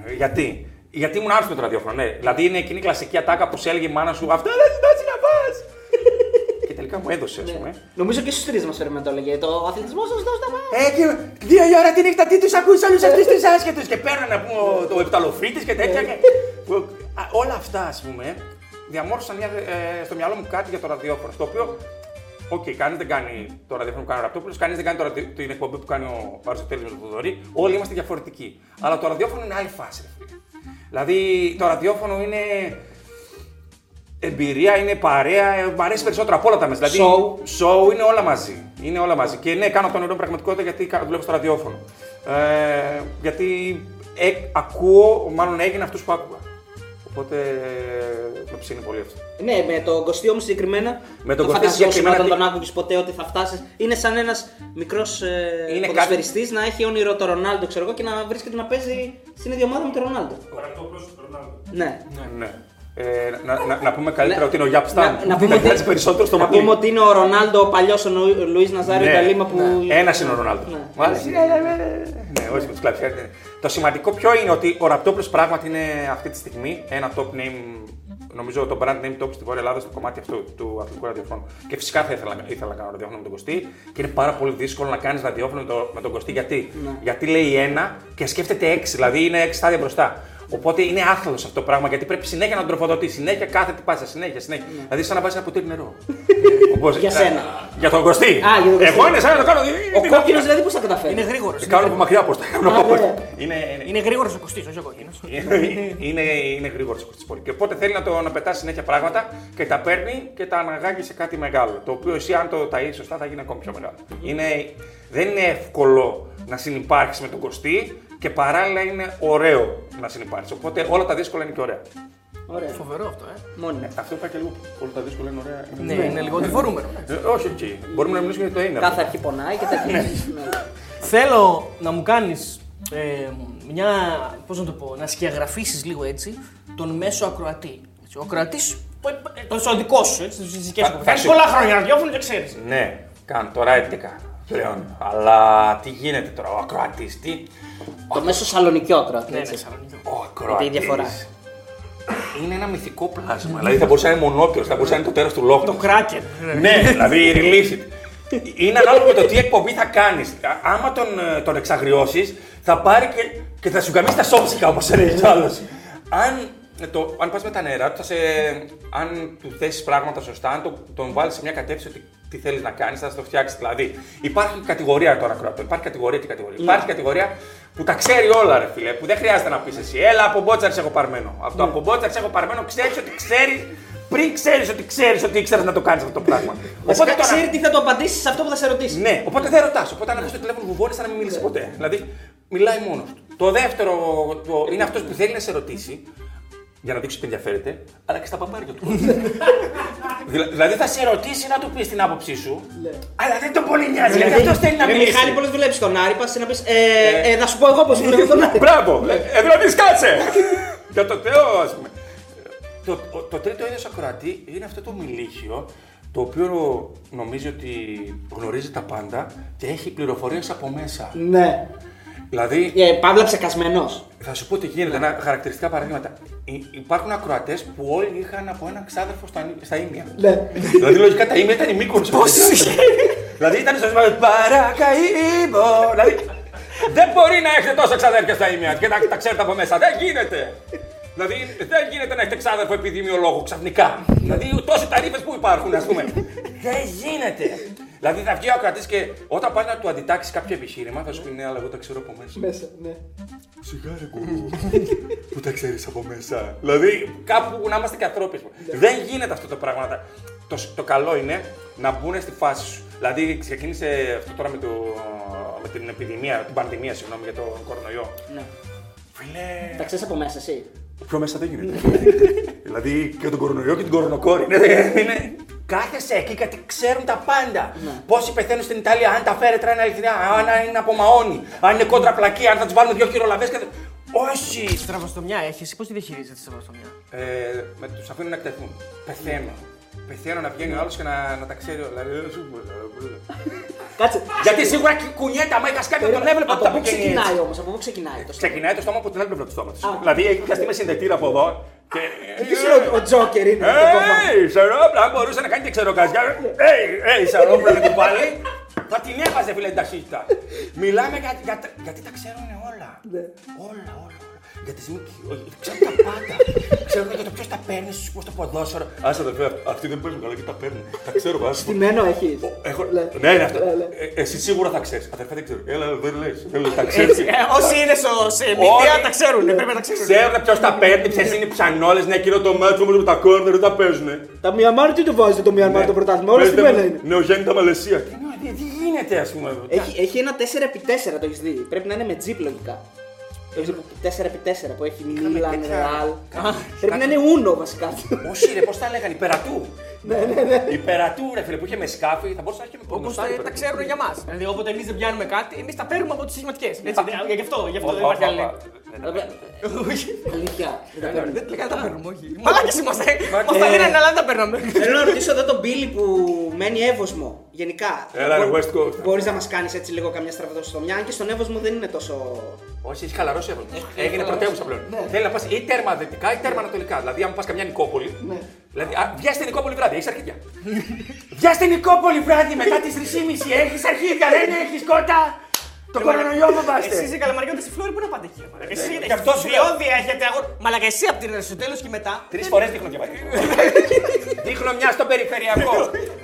Ε, Γιατί; Γιατί ήμουν άρρωστος με το ραδιόφωνο, ναι. Δηλαδή είναι εκείνη η κλασική ατάκα που σε έλεγε η μάνα σου Αυτό δεν ζητάζει να πας. [laughs] και τελικά μου έδωσε, ας πούμε. Νομίζω και στους τρεις μας φέρουμε το έλεγε. Το αθλητισμό σας δώσ' τα μάτια. Ε, και δύο η ώρα τη νύχτα τι τους ακούει όλου αυτούς τους άσχετους. Και παίρνανε να πούμε το επταλοφρίτης και τέτοια. και- που- α, όλα αυτά, ας πούμε, διαμόρφωσαν μια, ε, στο μυαλό μου κάτι για το ραδιόφωνο. Το οποίο, οκ, κανείς δεν κάνει το ραδιόφωνο που κάνει ο Ραπτόπουλος, κανείς δεν κάνει το ραδι- την εκπομπή που κάνει ο Αριστοτέλης με τον Θοδωρή. Όλοι είμαστε διαφορετικοί. Αλλά το ραδιόφωνο είναι άλλη φάση. ρε φίλε. Δηλαδή, το ραδιόφωνο είναι εμπειρία, είναι παρέα. ε, Μ' αρέσει περισσότερο από όλα τα μέσα. Δηλαδή, Show. show είναι όλα μαζί. Είναι όλα μαζί. Και ναι, κάνω τον νερό πραγματικότητα γιατί κα- δουλεύω στο ραδιόφωνο. Ε, γιατί ε, ακούω, μάλλον έγινε αυτούς που άκουγα. Οπότε ε, με ψήνει πολύ αυτό. Ναι, με τον Κωστή όμως συγκεκριμένα. Με τον το Κωστή φανταζόσουν συγκεκριμένα όταν τι- τον άκουγες ποτέ ότι θα φτάσεις. Είναι σαν ένας μικρός ε, Είναι ποδοσφαιριστής να έχει όνειρο το Ρονάλντο, ξέρω εγώ, και να βρίσκεται να παίζει στην ίδια ομάδα με τον Ρονάλντο. Ραπτόπουλος, Ρονάλντο. Ναι. Ναι. Ε, να, να, να πούμε καλύτερα ότι είναι ο Γιάπ Στάν. Να, να πούμε, ότι ότι, περισσότερο στο να ματλί. πούμε ότι είναι ο Ρονάλντο, ο παλιός ο Νου- Λουίς Ναζάριο Ναι. Ιταλίμα που. Ένας είναι ο Ρονάλντο. Ναι. Μάλιστα. Ναι, ναι, ναι, ναι. Ναι, όχι με τους κλαψιάρε. Το σημαντικό ποιο είναι ότι ο Ραπτόπουλος πράγματι είναι αυτή τη στιγμή ένα top name, νομίζω το brand name top στη Βόρεια Ελλάδα στο κομμάτι αυτό του αθλητικού ραδιοφώνου. Και φυσικά θα ήθελα, ήθελα να κάνω ραδιόφωνο με τον Κωστή και είναι πάρα πολύ δύσκολο να κάνεις ραδιόφωνο με, το, με τον Κωστή. Γιατί; Ναι. γιατί λέει ένα και σκέφτεται έξι, δηλαδή είναι έξι στάδια μπροστά. Οπότε είναι άθλος αυτό το πράγμα γιατί πρέπει συνέχεια να τον τροφοδοτείς. Συνέχεια κάθε τι πάσα, συνέχεια, συνέχεια. Δηλαδή σαν να βάζεις ένα ποτήρι νερό. [laughs] Όπως- Ναι. Για σένα. Για τον Κωστή. για τον Κωστή. Εγώ είναι σαν να το κάνω. Ο κόκκινος δηλαδή πώς θα καταφέρει; Είναι γρήγορος. Και κάνω από μακριά πώ τα κάνω. Α, πώς- ναι. Είναι, είναι, Είναι γρήγορος ο Κωστής, όχι ο κόκκινος. [laughs] είναι, είναι, είναι γρήγορος ο πολύ. Και οπότε θέλει να, το, να πετάς συνέχεια πράγματα και τα παίρνει και τα αναγάγει σε κάτι μεγάλο. Το οποίο εσύ, αν το ταΐσεις σωστά, θα γίνει ακόμη πιο μεγάλο. Είναι, δεν είναι εύκολο να συνεπάρξεις με τον Κωστή και παράλληλα είναι ωραίο να συνεπάρξει. Οπότε όλα τα δύσκολα είναι και ωραία. Ωραία. Φοβερό αυτό, ε. Μόνοι. Αυτό είπα και λίγο. Όλα τα δύσκολα είναι ωραία. Ναι, είναι λίγο διφορούμενο. Ε, όχι εκεί. Μπορούμε να μιλήσουμε για το είναι. Κάθε αρχή πονάει και τα αρχή. Ναι. Θέλω να μου κάνει ε, μια. Πώ να το πω, να σκιαγραφίσει λίγο έτσι τον μέσο ακροατή. Έτσι, Ο ακροατή, το δικό σου, έτσι, τι δικέ Θα- σου. θα Κάνει σου- πολλά χρόνια ραδιόφωνο και ξέρει. Ναι, κάνω τώρα 11 πλέον. Αλλά τι γίνεται τώρα, ο ακροατής, τι; Το μέσο σαλονικιό Ναι, έτσι. ναι, Σαλονίκη. Ο ακροατής η διαφορά. Είναι ένα μυθικό πλάσμα. δηλαδή θα μπορούσε να είναι μονόκερο, θα μπορούσε να είναι το τέρα του λόγου. Το κράκερ. ναι, δηλαδή release it. Είναι ανάλογα με το τι εκπομπή θα κάνεις. Άμα τον, ε, τον εξαγριώσεις, θα πάρει και, και θα σου γαμίσει τα σόψικα όπως έλεγε ο άλλος. Αν, ε, το, αν πας με τα νερά του, θα σε, αν του θέσεις πράγματα σωστά, αν το, τον βάλεις σε μια κατεύθυνση ότι τι θέλεις να κάνεις, θα το φτιάξεις. Δηλαδή, υπάρχει κατηγορία τώρα κρατών. Υπάρχει κατηγορία και κατηγορία. Υπάρχει κατηγορία που τα ξέρει όλα, ρε φίλε, που δεν χρειάζεται να πεις εσύ. Έλα από μπότσαρς έχω παρμένο. Από το από μπότσαρς έχω παρμένο ξέρεις ότι ξέρει πριν ξέρεις ότι ξέρεις ότι ήξερες να το κάνεις αυτό το πράγμα. Βασικά τώρα- ξέρει τι θα το απαντήσεις σε αυτό που θα σε ρωτήσει. ναι, οπότε δεν ρωτάς. Οπότε αν ακούσει το τηλέφωνο βουβώνει, σαν να μην μίλησε ποτέ. Δηλαδή, μιλάει μόνος του. Το δεύτερο το, είναι αυτός που θέλει να σε ρωτήσει, για να δείξει ότι ενδιαφέρεται, αλλά και στα παπάρια του. [laughs] Δηλα- δηλαδή θα σε ρωτήσει να του πεις την άποψή σου, αλλά δεν τον πολύ νοιάζει, γιατί αυτό θέλει να Ε, μιλήσει. Μιχάλη, πολλές δουλεύει στον Άρη, πας να πεις. Ε, ε, να σου πω εγώ πώς δουλεύω στον Άρη. Μπράβο! Ε, δηλαδή κάτσε! Για το Θεό, ας πούμε. Το, ο- το τρίτο είδος ακροατή είναι αυτό το μιλίχιο το οποίο νομίζει ότι γνωρίζει τα πάντα και έχει πληροφορίες από μέσα. Ναι. Δηλαδή, Ε, Παύλα ψεκασμένος. θα σου πω τι γίνεται, ένα χαρακτηριστικά παραδείγματα. Υ- Υπάρχουν ακροατές που όλοι είχαν από έναν ξάδερφο στα, στα ίμια. Ναι. δηλαδή, λογικά τα ίμια ήταν η μήκο. δηλαδή, ήταν στο σημείο Παρακαΐμω. δηλαδή, δεν μπορεί να έχετε τόσα ξαδέρφια στα ίμια και να τα ξέρετε από μέσα. Δεν γίνεται. Δηλαδή, δεν γίνεται να έχετε ξάδερφο επιδημιολόγο ξαφνικά. δηλαδή, τόσοι ταρήφε που υπάρχουν, ας πούμε. δεν γίνεται. Δηλαδή, θα βγει ο ακροατή και όταν πάει να του αντιτάξει κάποιο επιχείρημα, θα σου πει ναι, αλλά εγώ τα ξέρω από μέσα. Μέσα, ναι. Σιγά ρε κουρού, που τα ξέρεις από μέσα. Δηλαδή, κάπου να είμαστε και ανθρώποι. Δεν γίνεται αυτό το πράγμα. Το, το καλό είναι να μπουν στη φάση σου. Δηλαδή, ξεκίνησε αυτό τώρα με, το, με την επιδημία, την πανδημία, συγγνώμη, για τον κορονοϊό. ναι. Φίλε, Τα ξέρεις από μέσα, εσύ; πιο μέσα δεν γίνεται. [laughs] δηλαδή, και τον κορονοϊό και την κορονοκόρη. Είναι, είναι, Κάθεσαι εκεί γιατί ξέρουν τα πάντα. Πόσοι πεθαίνουν στην Ιταλία, αν τα φέρετρα είναι αληθινά, αν είναι από μαόνι, αν είναι κόντρα πλακή, αν θα τους βάλουμε δύο χειρολαβές και. Όχι! Στραβοστομιά έχεις, εσύ πώς τη διαχειρίζεσαι τη στραβοστομιά; Ε, με τους αφήνουν να εκτεθούν. Πεθαίνω. Πεθαίνω να βγαίνει ο άλλος και να, να τα ξέρει όλα. Δηλαδή, σου πω, Κάτσε. Γιατί σίγουρα κου- κουνιέται, άμα είχα κάτι, τον έβλεπα Από ότι τα πού πηγαίνει. ξεκινάει έτσι. όμως, από πού ξεκινάει το Ξεκινάει το στόμα από την άλλη πλευρά του στόματος. Α. Δηλαδή έχει πιαστεί με συνδετήρα από εδώ και. Ποιο είναι ο- ο Τζόκερ είναι το κόμμα. Έι, Σαρόπλα, αν μπορούσε να κάνει και ξεροκαζιά. Έι, έι, Σαρόπλα να του πάλι. Θα την έβαζε φίλε την ταχύτητα. Μιλάμε για, για, γιατί τα ξέρουν όλα. Ναι. Όλα, όλα. Όλα. Για τις μη- ξέρουν τα πάντα. ξέρουν για το ποιος τα παίρνει, πώ το ποδόσφαιρο. Άσε αδερφέ, αυτοί δεν παίζουν καλά και τα παίρνουν. Τα ξέρω, άσε. Στημένο έχει. Έχω... Λε. Ναι, είναι αυτό. Λε, λε. Ε, εσύ σίγουρα θα ξέρεις. Αδερφέ δεν ξέρω. Έλα, δεν λες. Δεν λες, τα ξέρεις. Ε, όσοι είναι στο, σε media τα ξέρουν, πρέπει να τα ξέρουν. Ξέρουν ποιος τα παίρνει, ποιε είναι οι ψανόλες. Ναι, εκείνο το μάτσο όμως με τα κόρνερ δεν τα παίζουν. Τα Μιαμάρ τι το βάζετε το Μιαμάρ το πρωτάθλημα, όλα στημένα είναι. Νεογέννητα Μαλαισία. Τι, τι, τι γίνεται, ας πούμε. Έχει, έχει ένα 4x4, το έχεις δει. Πρέπει να είναι με τζιπ λογικά. Το έχεις δει 4x4 που έχει Μίλαν, τέτοια- Ρεάλ. Κάναμε- Πρέπει να είναι ούνο βασικά. Όχι, ρε, πώς τα λέγανε, υπερατού. Ναι, ναι, ναι. Υπερατού, ρε φίλε, που είχε με σκάφη, θα μπορούσε να έχει και με Όπως πορνοστάρι, τα υπερατού. ξέρουν για μας. Δηλαδή, όποτε εμείς δεν πιάνουμε κάτι, εμείς τα παίρνουμε από τις σηματικέ. Έτσι, ε, γι' αυτό, γι' αυτό δεν Ω, υπάρχει ω, άλλη. ω, ω. Όχι. Αλήθεια. δεν τα παίρνω. Δεν λέγανε τα παίρνουμε, όχι. Μαλάκες είμαστε. Μα τα δίνανε, αλλά δεν τα παίρναμε. Θέλω να ρωτήσω εδώ τον Μπίλι που μένει εύωσμο. Γενικά. Έλα, ρε, West Coast. Μπορείς να μας κάνεις έτσι λίγο καμιά στραβωτοστομιά. Αν και στον εύωσμο δεν είναι τόσο. Όχι, έχει χαλαρώσει εύκολα. Έχει Έγινε χαλαρώσει. πρωτεύουσα πλέον. Ναι. Θέλει να πας ή τέρμα δυτικά ή τέρμα ανατολικά. Δηλαδή, αν πας καμιά Νικόπολη. Ναι. Δηλαδή, α, βγες στην Νικόπολη βράδυ, έχεις αρχίδια. Βγες στην Νικόπολη βράδυ μετά τις 3.30 έχεις αρχίδια, δεν έχεις κότα. Το κορονοϊό φοβάστε. Εσείς οι καλαμαριώτε στη Φλόρη που να πάτε εκεί. ρε μαλάκα. Εσείς Ε, έχετε γι' αυτός σου λέω. διόδια, έχετε αγόρ. Μαλάκα, εσύ από την Αριστοτέλου και μετά. Τρεις φορές δείχνω και [laughs] Δείχνω μια στο περιφερειακό.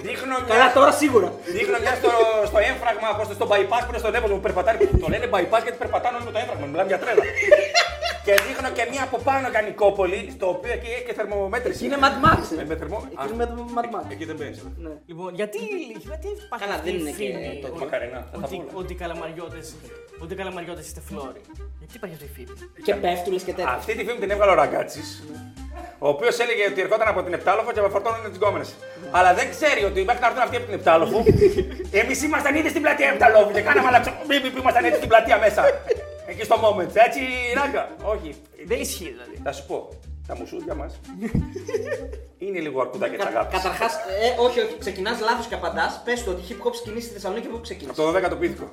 Δείχνω Καλά, μια, τώρα σίγουρα. δείχνω μια στο, στο έμφραγμα, πώς το- στο bypass που είναι στον Εύωσμο που περπατάνε. Το λένε bypass γιατί περπατάνε όλοι με το έμφραγμα. Μιλάμε για τρέλα. [laughs] και δείχνω και μια από πάνω για Νικόπολη, στο οποίο εκεί έχει και θερμομέτρηση. Είναι Mad Max. ε. Ε, με θερμό. Εκεί Α, είναι Mad Max. Εκεί δεν μπαίνει. Ναι. Λοιπόν, γιατί, γιατί υπάρχει Καλά, αυτή δεν η είναι και φήμη το- ότι- Μακαρινά, θα τα ότι, πω όλα. ότι οι καλαμαριώτες, ότι οι καλαμαριώτες είστε Φλόρη. Γιατί υπάρχει αυτή η φήμη; Και πέφτουλε και τέτοια. Αυτή τη φήμη την έβγαλε ο Ραγκάτσης, ο οποίος έλεγε ότι ερχόταν από την Επτάλοφο και φορτώνουν τις γκόμενες. Αλλά δεν ξέρει ότι μέχρι να έρθουν αυτοί από την Επτάλοφο, εμείς ήμασταν ήδη στην πλατεία Επτάλοφο και κάναμε αλλάξο. Μπίμπι που ήμασταν έτσι στην πλατεία μέσα. Εκεί στο moment. Έτσι, ράγκα. Όχι. Δεν ισχύει δηλαδή. Θα σου πω, τα μουσούδια μας είναι λίγο αρκουδάκια τη αγάπη. Καταρχάς, ε, όχι, όχι, ξεκινάς λάθος και απαντάς. Πες του ότι hip hop σκηνή στη Θεσσαλονίκη που Από ξεκίνησε. το 12ο πίθηκο.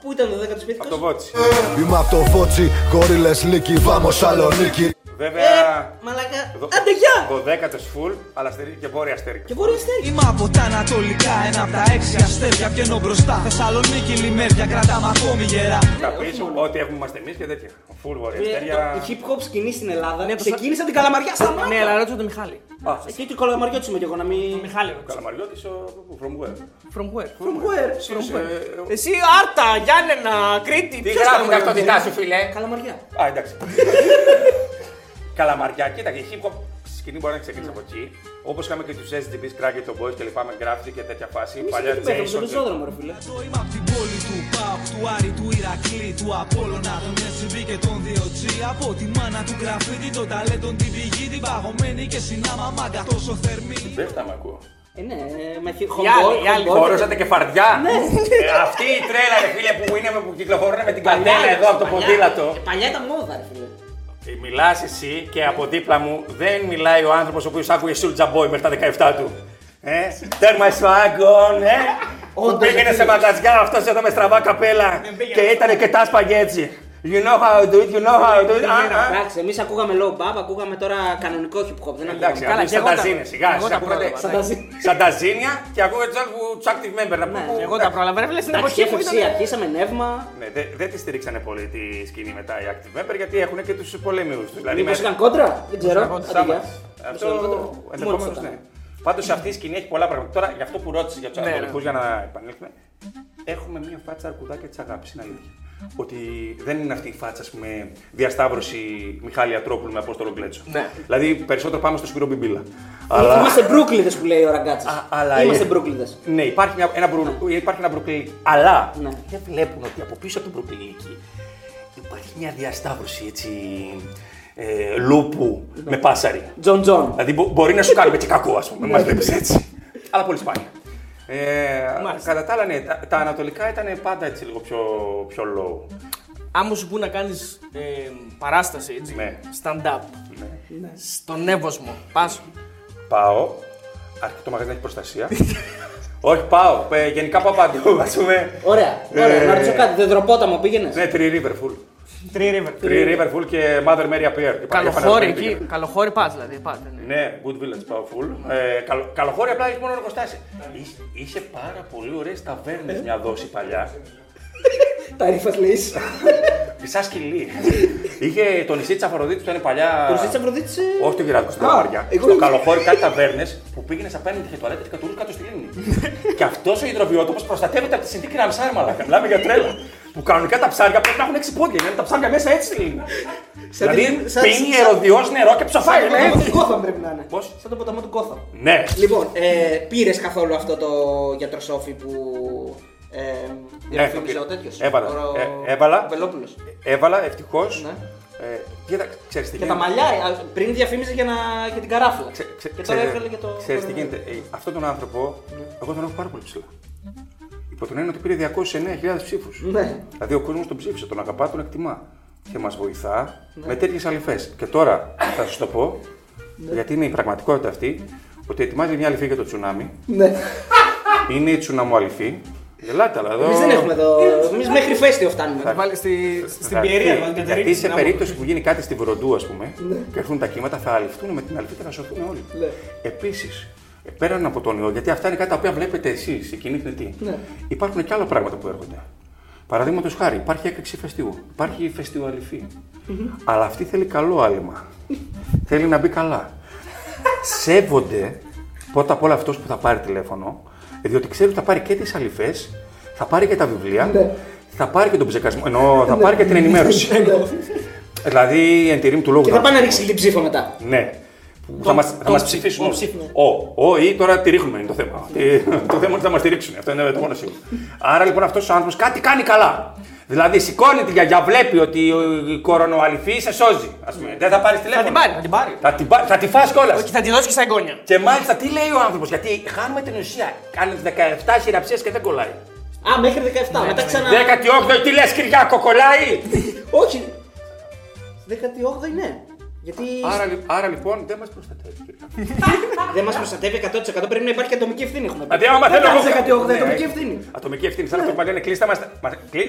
Πού ήταν το 10ο Από το σπίτι Βότσι. Είμαι από το Φώτσι, γόριλες Λίκη, βάμος Σαλονίκη. Βέβαια. Μαλάκα. δο- Άντε γεια! 12ο full, αλλά αστέρι και βόρεια αστέρι. Και βόρεια αστέρι. Είμαι από τα Ανατολικά, ένα από τα έξι αστέρια βγαίνω μπροστά. Θεσσαλονίκη, λιμέρια, κρατάμε ακόμη γερά. Τα πίσω, ό,τι έχουμε είμαστε εμεί και τέτοια. Full βόρεια Ε, αστέρια. το- Η hip hop σκηνή στην Ελλάδα Ναι, το ξεκίνησε από την Καλαμαριά. Σταμάτα. Ναι, αλλά ρώτησα τον Μιχάλη. Α, Εκεί του Καλαμαριώτης είμαι και εγώ να μην. Μιχάλη ρώτησα. Καλαμαριώτης ο from where; From where? From where? From Εσύ, where? ε, Εσύ, Άρτα, Γιάννενα, Κρήτη. Τι ποιος γράφει η καλαμαριώτης ταυτότητά είναι; σου, φίλε; Καλαμαριά. Α, εντάξει. [laughs] Καλαμαριά, κοίτα, η hip hop σκηνή μπορεί να ξεκινήσει από εκεί. Όπως είχαμε και τους SGB, Cracker, τον Boys και λοιπά με graffiti και τέτοια φάση. Παλιά Παλιά Τζέισον. Στον Jason. πεζόδρομο, ρε φίλε. Εγώ είμαι από την πόλη του Πάοκ, του Άρη, του Ηρακλή, του Απόλλωνα, τον SCB και τον 2G. Από τη μάνα του γραφίτι, το ταλέντον την πηγή, την παγωμένη και συνάμα μάγκα τόσο θερμή. Δεν φτάμε ακούω. Ε, ναι, με χι- Οι άλλοι, οι άλλοι. homeboy. Φόρωσατε και φαρδιά. Ναι. Ε, αυτή η τρέλα, ρε φίλε, που, είναι, που κυκλοφορούν με την καντέλα εδώ από το Παλιά- ποδήλατο. ε, Παλιά ήταν μόδα, ρε φίλε. Μιλάς εσύ και από δίπλα μου δεν μιλάει ο άνθρωπος ο οποίος άκουγε Soulja Boy μέχρι τα 17 του. Ε, τέρμα σφάγκον, ε. Που Όντως, πήγαινε φίλος. σε μαγαζιά αυτός εδώ με στραβά καπέλα και ήταν και τα σπαγγέτσι. You know how to do it, you know how to do it. Α, α. Εντάξει, εμείς ακούγαμε low bab, ακούγαμε τώρα κανονικό hip hop. Δεν Εντάξει, ακούγαμε. Καλά, ακούγεται και εγώ σαν τα- ταζίνια, σιγά. εγώ εσείς τα ακούγατε πρόλαβα, Σαν ταζίνια. Σαν ταζίνια και ακούγεται τους άλλους που τους active member. να πούμε, που- Εγώ τα πρόλαβα. Ρε φίλε, στην Εντάξει, εποχή που FFC, ήταν. αρχίσαμε νεύμα. Ναι, δεν δεν τη στηρίξανε πολύ τη σκηνή μετά οι active member γιατί έχουν και τους πολέμιους του. Δηλαδή, Μήπως με- είχαν κόντρα, δεν ξέρω. είχαν κόντρα. Άντε, γεια. Σταμάτησε. Μήπως Αυτό είχαν κόντρα. Μόλις ενδεχομένω αυτά. ναι. Πάντως αυτή η σκηνή έχει πολλά πράγματα. Τώρα για αυτό που ρώτησες για τους Ναι, ναι. Ανατολικού, για να επανέλθουμε. Έχουμε μία φάτσα αρκουδάκια της αγάπης, είναι αλήθεια. Ότι δεν είναι αυτή η φάτσα, ας πούμε, διασταύρωση Μιχάλη Ατρόπουλου με Απόστολο Γκλέτσο. Ναι. Δηλαδή περισσότερο πάμε στο Σπύρο Μπιμπίλα. Είμαστε μπρούκλιδε που λέει ο Ραγκάτσα. Α, αλλά Είμαστε είναι- μπρούκλιδε. Ναι, υπάρχει, μια, ένα, μπρου, υπάρχει ένα μπρουκλίκ. Αλλά Ναι. δεν βλέπουν ότι από πίσω από το μπρουκλίκι υπάρχει μια διασταύρωση έτσι. Ε, λούπου με πάσαρι. Τζον Τζον. Δηλαδή μπο- μπορεί να σου κάνουμε και κακό, ας πούμε. Μας βλέπεις έτσι. Αλλά πολύ σπάνια. Ε, Μάλιστα. κατά τα άλλα, ναι, τα, τα ανατολικά ήταν πάντα έτσι λίγο πιο, πιο low. Άμα σου πού να κάνεις παράσταση έτσι. Ναι. Stand-up. Ναι. Στον Εύωσμο. Πας. Πάω, αρχικά το μαγαζί να έχει προστασία. [laughs] Όχι, πάω. Ε, γενικά πάω παντού, ας πούμε. Ωραία, ωραία. Να ρωτήσω κάτι, δεδροπόταμο πήγαινες; Ναι, Tree River Full. Tree River. Tree River Full και Mother Mary Appear. Και πάει- Καλοχώρι έφανα- εκεί. Καλοχώρι πας δηλαδή. Πάτε, ναι. Ναι, Good Village πάω full. Ε, καλο, καλοχώρι απλά έχεις μόνο εργοστάσια. Είχε, είχε πάρα πολύ ωραίες ταβέρνες μια δόση παλιά. Τα ρήφας λέει. Σαν σκυλί. είχε το νησί της Αφροδίτης που ήταν παλιά. Το ζήτησε Αφροδίτης. Όχι το γυράτικο στην Α, Παπαριά. εγώ Στο είχα- καλοχώρι κάτι ταβέρνες που πήγαινες απέναντι είχε τουαλέτα και κατουρούσε κάτω στη λίμνη. [laughs] και αυτός ο υδροβιότοπος προστατεύεται από τη συνθήκη Ραμσάρ, μαλάκα. Μιλάμε για τρέλα. Που κανονικά τα ψάρια πρέπει να έχουν 6 πόδια, είναι τα ψάρια μέσα έτσι στη λίμνη. δηλαδή πίνει ερωδιός νερό και ψοφάει. Σαν το ναι. ποταμό του Gotham πρέπει να είναι. Πώς; Σαν το ποταμό του Gotham. Ναι. Λοιπόν, ε, πήρες καθόλου αυτό το γιατροσόφι που ε, διαφήμιζε το ο πήρα. τέτοιος; Έβαλα. Ε, έβαλα. Ο Βελόπουλος. Έβαλα ευτυχώς. Ναι. Ε, κοίτα, ξέρεις τι Και τα γίνεται. μαλλιά, α, πριν διαφήμιζε για, να, για την καράφλα. Ξε- ξε- και τώρα ξέρε- έβγαλε για το. Ξέρεις τι γίνεται. Ε, αυτόν τον άνθρωπο, εγώ τον έχω πάρα πολύ ψηλά. Υπό την έννοια ότι πήρε 209.000 ψήφους. Ναι. Δηλαδή ο κόσμος τον ψήφισε, τον αγαπά, τον εκτιμά. Και μας βοηθά Ναι. με τέτοιες αληθές. Και τώρα θα σας το πω, Ναι. γιατί είναι η πραγματικότητα αυτή, ότι ετοιμάζει μια αληθή για το τσουνάμι. Ναι. Είναι η τσουναμού αληθή. Γελάτε, αλλά εδώ. Εμείς δεν έχουμε εδώ. Εμείς μέχρι φέστιο φτάνουμε. Θα βάλει στη, στην Θα πιερία. έρθει, βάλει και τη γιατί ρίξει σε να περίπτωση που γίνει κάτι στη Βροντού, ας πούμε, Ναι. και έρθουν τα κύματα, θα αληφθούν με την αληθή και θα σωθούν όλοι. Επίσης, πέραν από τον ιό, γιατί αυτά είναι κάτι τα οποία βλέπετε εσείς, εκείνη την ετή, Ναι. υπάρχουν και άλλα πράγματα που έρχονται. Παραδείγματος χάρη, υπάρχει έκρηξη φεστιού, υπάρχει η φεστιουαληφή. Αλλά αυτή θέλει καλό άλυμα. θέλει να μπει καλά. Σέβονται πρώτα απ' όλα αυτός που θα πάρει τηλέφωνο, διότι ξέρει ότι θα πάρει και τις αληθέ, θα πάρει και τα βιβλία, θα πάρει και τον ψεκασμό, ενώ θα πάρει και την ενημέρωση. δηλαδή, εν τη ρήμη του λόγου. Και θα- θα πάνε να ρίξει την ψήφο μετά. ναι. Θα μας, θα μας ψηφίσουν. τον όλοι. ψήφο. Ο, ο ή τώρα τη ρίχνουμε είναι το θέμα. Τι- το θέμα είναι ότι θα μας τη ρίξουν. Αυτό είναι το μόνο σίγουρο. Άρα λοιπόν αυτός ο άνθρωπος κάτι κάνει καλά. Δηλαδή σηκώνει τη γιαγιά, βλέπει ότι η κορονοαλυφή σε σώζει. Ας πούμε. Δεν θα πάρεις Θα τηλέφωνο. την πάρει, θα την πάρει. Θα την, πά- θα τη φας κιόλας. Όχι, θα τη δώσεις και στα εγγόνια. Και μάλιστα τι λέει ο άνθρωπος, γιατί χάνουμε την ουσία. Κάνει 17 χειραψίες και δεν κολλάει. Α, μέχρι 17. Μετά ξανά. 18η τι λες, Κυριάκο, κολλάει; Όχι. 18η ναι. Γιατί άρα, λι- άρα λοιπόν δεν μας προστατεύει. Κυριάκο. [laughs] δεν μας προστατεύει 100% πρέπει να υπάρχει και ατομική ευθύνη. Έχουμε πει. Δηλαδή, άμα Δεν θέλω κάνεις εγώ. 18η Ναι, ατομική έχει. ευθύνη. Ατομική ευθύνη. Σαν αυτό που λένε κλείστα μας.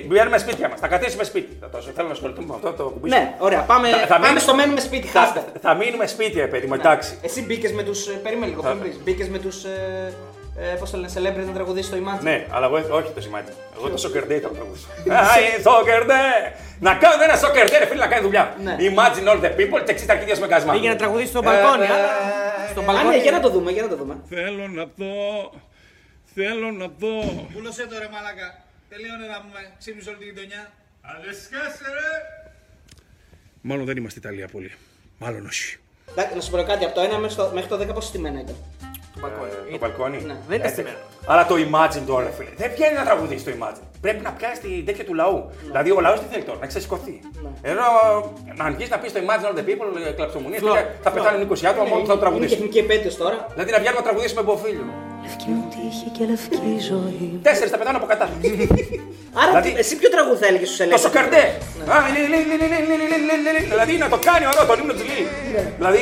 Μπαίνουμε σπίτια μας. Θα καθίσουμε σπίτι. Θα τόσο θέλω να ασχοληθούμε με αυτό το κουμπί. Ναι, ωραία. Πάμε, Θα- θα πάμε μείνουμε- στο μένουμε σπίτι. Θα, Χάστε. θα μείνουμε σπίτι, ρε παιδί μου, εντάξει. Εσύ μπήκες με τους. Περίμενε λίγο, πριν πεις. Μπήκες με τους. Ε, Πώς το λένε, celebrity να τραγουδίσει στο Imagine. Ναι, αλλά εγώ όχι το σημάδι. Εγώ το σοκερντέ ήταν το τραγούδι. Αϊ, σοκερντέ! Να κάνουν ένα σοκερντέ, ρε φίλε, να κάνει δουλειά. Ναι. Imagine all the people και 60 αρχίδια με κασμά. Πήγε να τραγουδίσει στο μπαλκόνι, Ε, αλλά. Στο Α, μπαλκόνι. ναι, για να το δούμε, για να το δούμε. Θέλω να δω, θέλω να δω. Πούλωσέ το ρε μαλάκα. Τελείωνε να πούμε. Ξύπνησε όλη την γειτονιά. Μάλλον δεν είμαστε Ιταλία πολύ. Μάλλον όχι. Εντάξει, Να σου πω κάτι, από το 1 μέχρι το, μέχρι το 10 πόσο στημένα ήταν; Στο μπαλκόνι. Το μπαλκόνι. Ναι. Δεν είναι Ε, στημένο. Αλλά το Imagine τώρα, ρε φίλε. Δεν βγαίνει να τραγουδίσει το Imagine. Πρέπει να πιάσει την τέτοια του λαού. Δηλαδή ο λαός τι θέλει τώρα, να ξεσηκωθεί. Ενώ να αρχίσει να πεις το Imagine all the people, ε, κλαψομουνίες, Φλόρ, θα πεθάνουν 20 άτομα μόνο που θα το Είναι τραγουδήσουν. τεχνική επέτειο τώρα. Δηλαδή να βγαίνουμε να τραγουδήσουμε με μποφίλιο. Λευκή μου τύχη και λευκή ζωή. Τέσσερι, τα πετάνε από κατά. Άρα δηλαδή, εσύ ποιο τραγούδι θα έλεγε στου ελεύθερου. Το σοκαρτέ. Δηλαδή να το κάνει εδώ, τον ύμνο τη Λίλη. Δηλαδή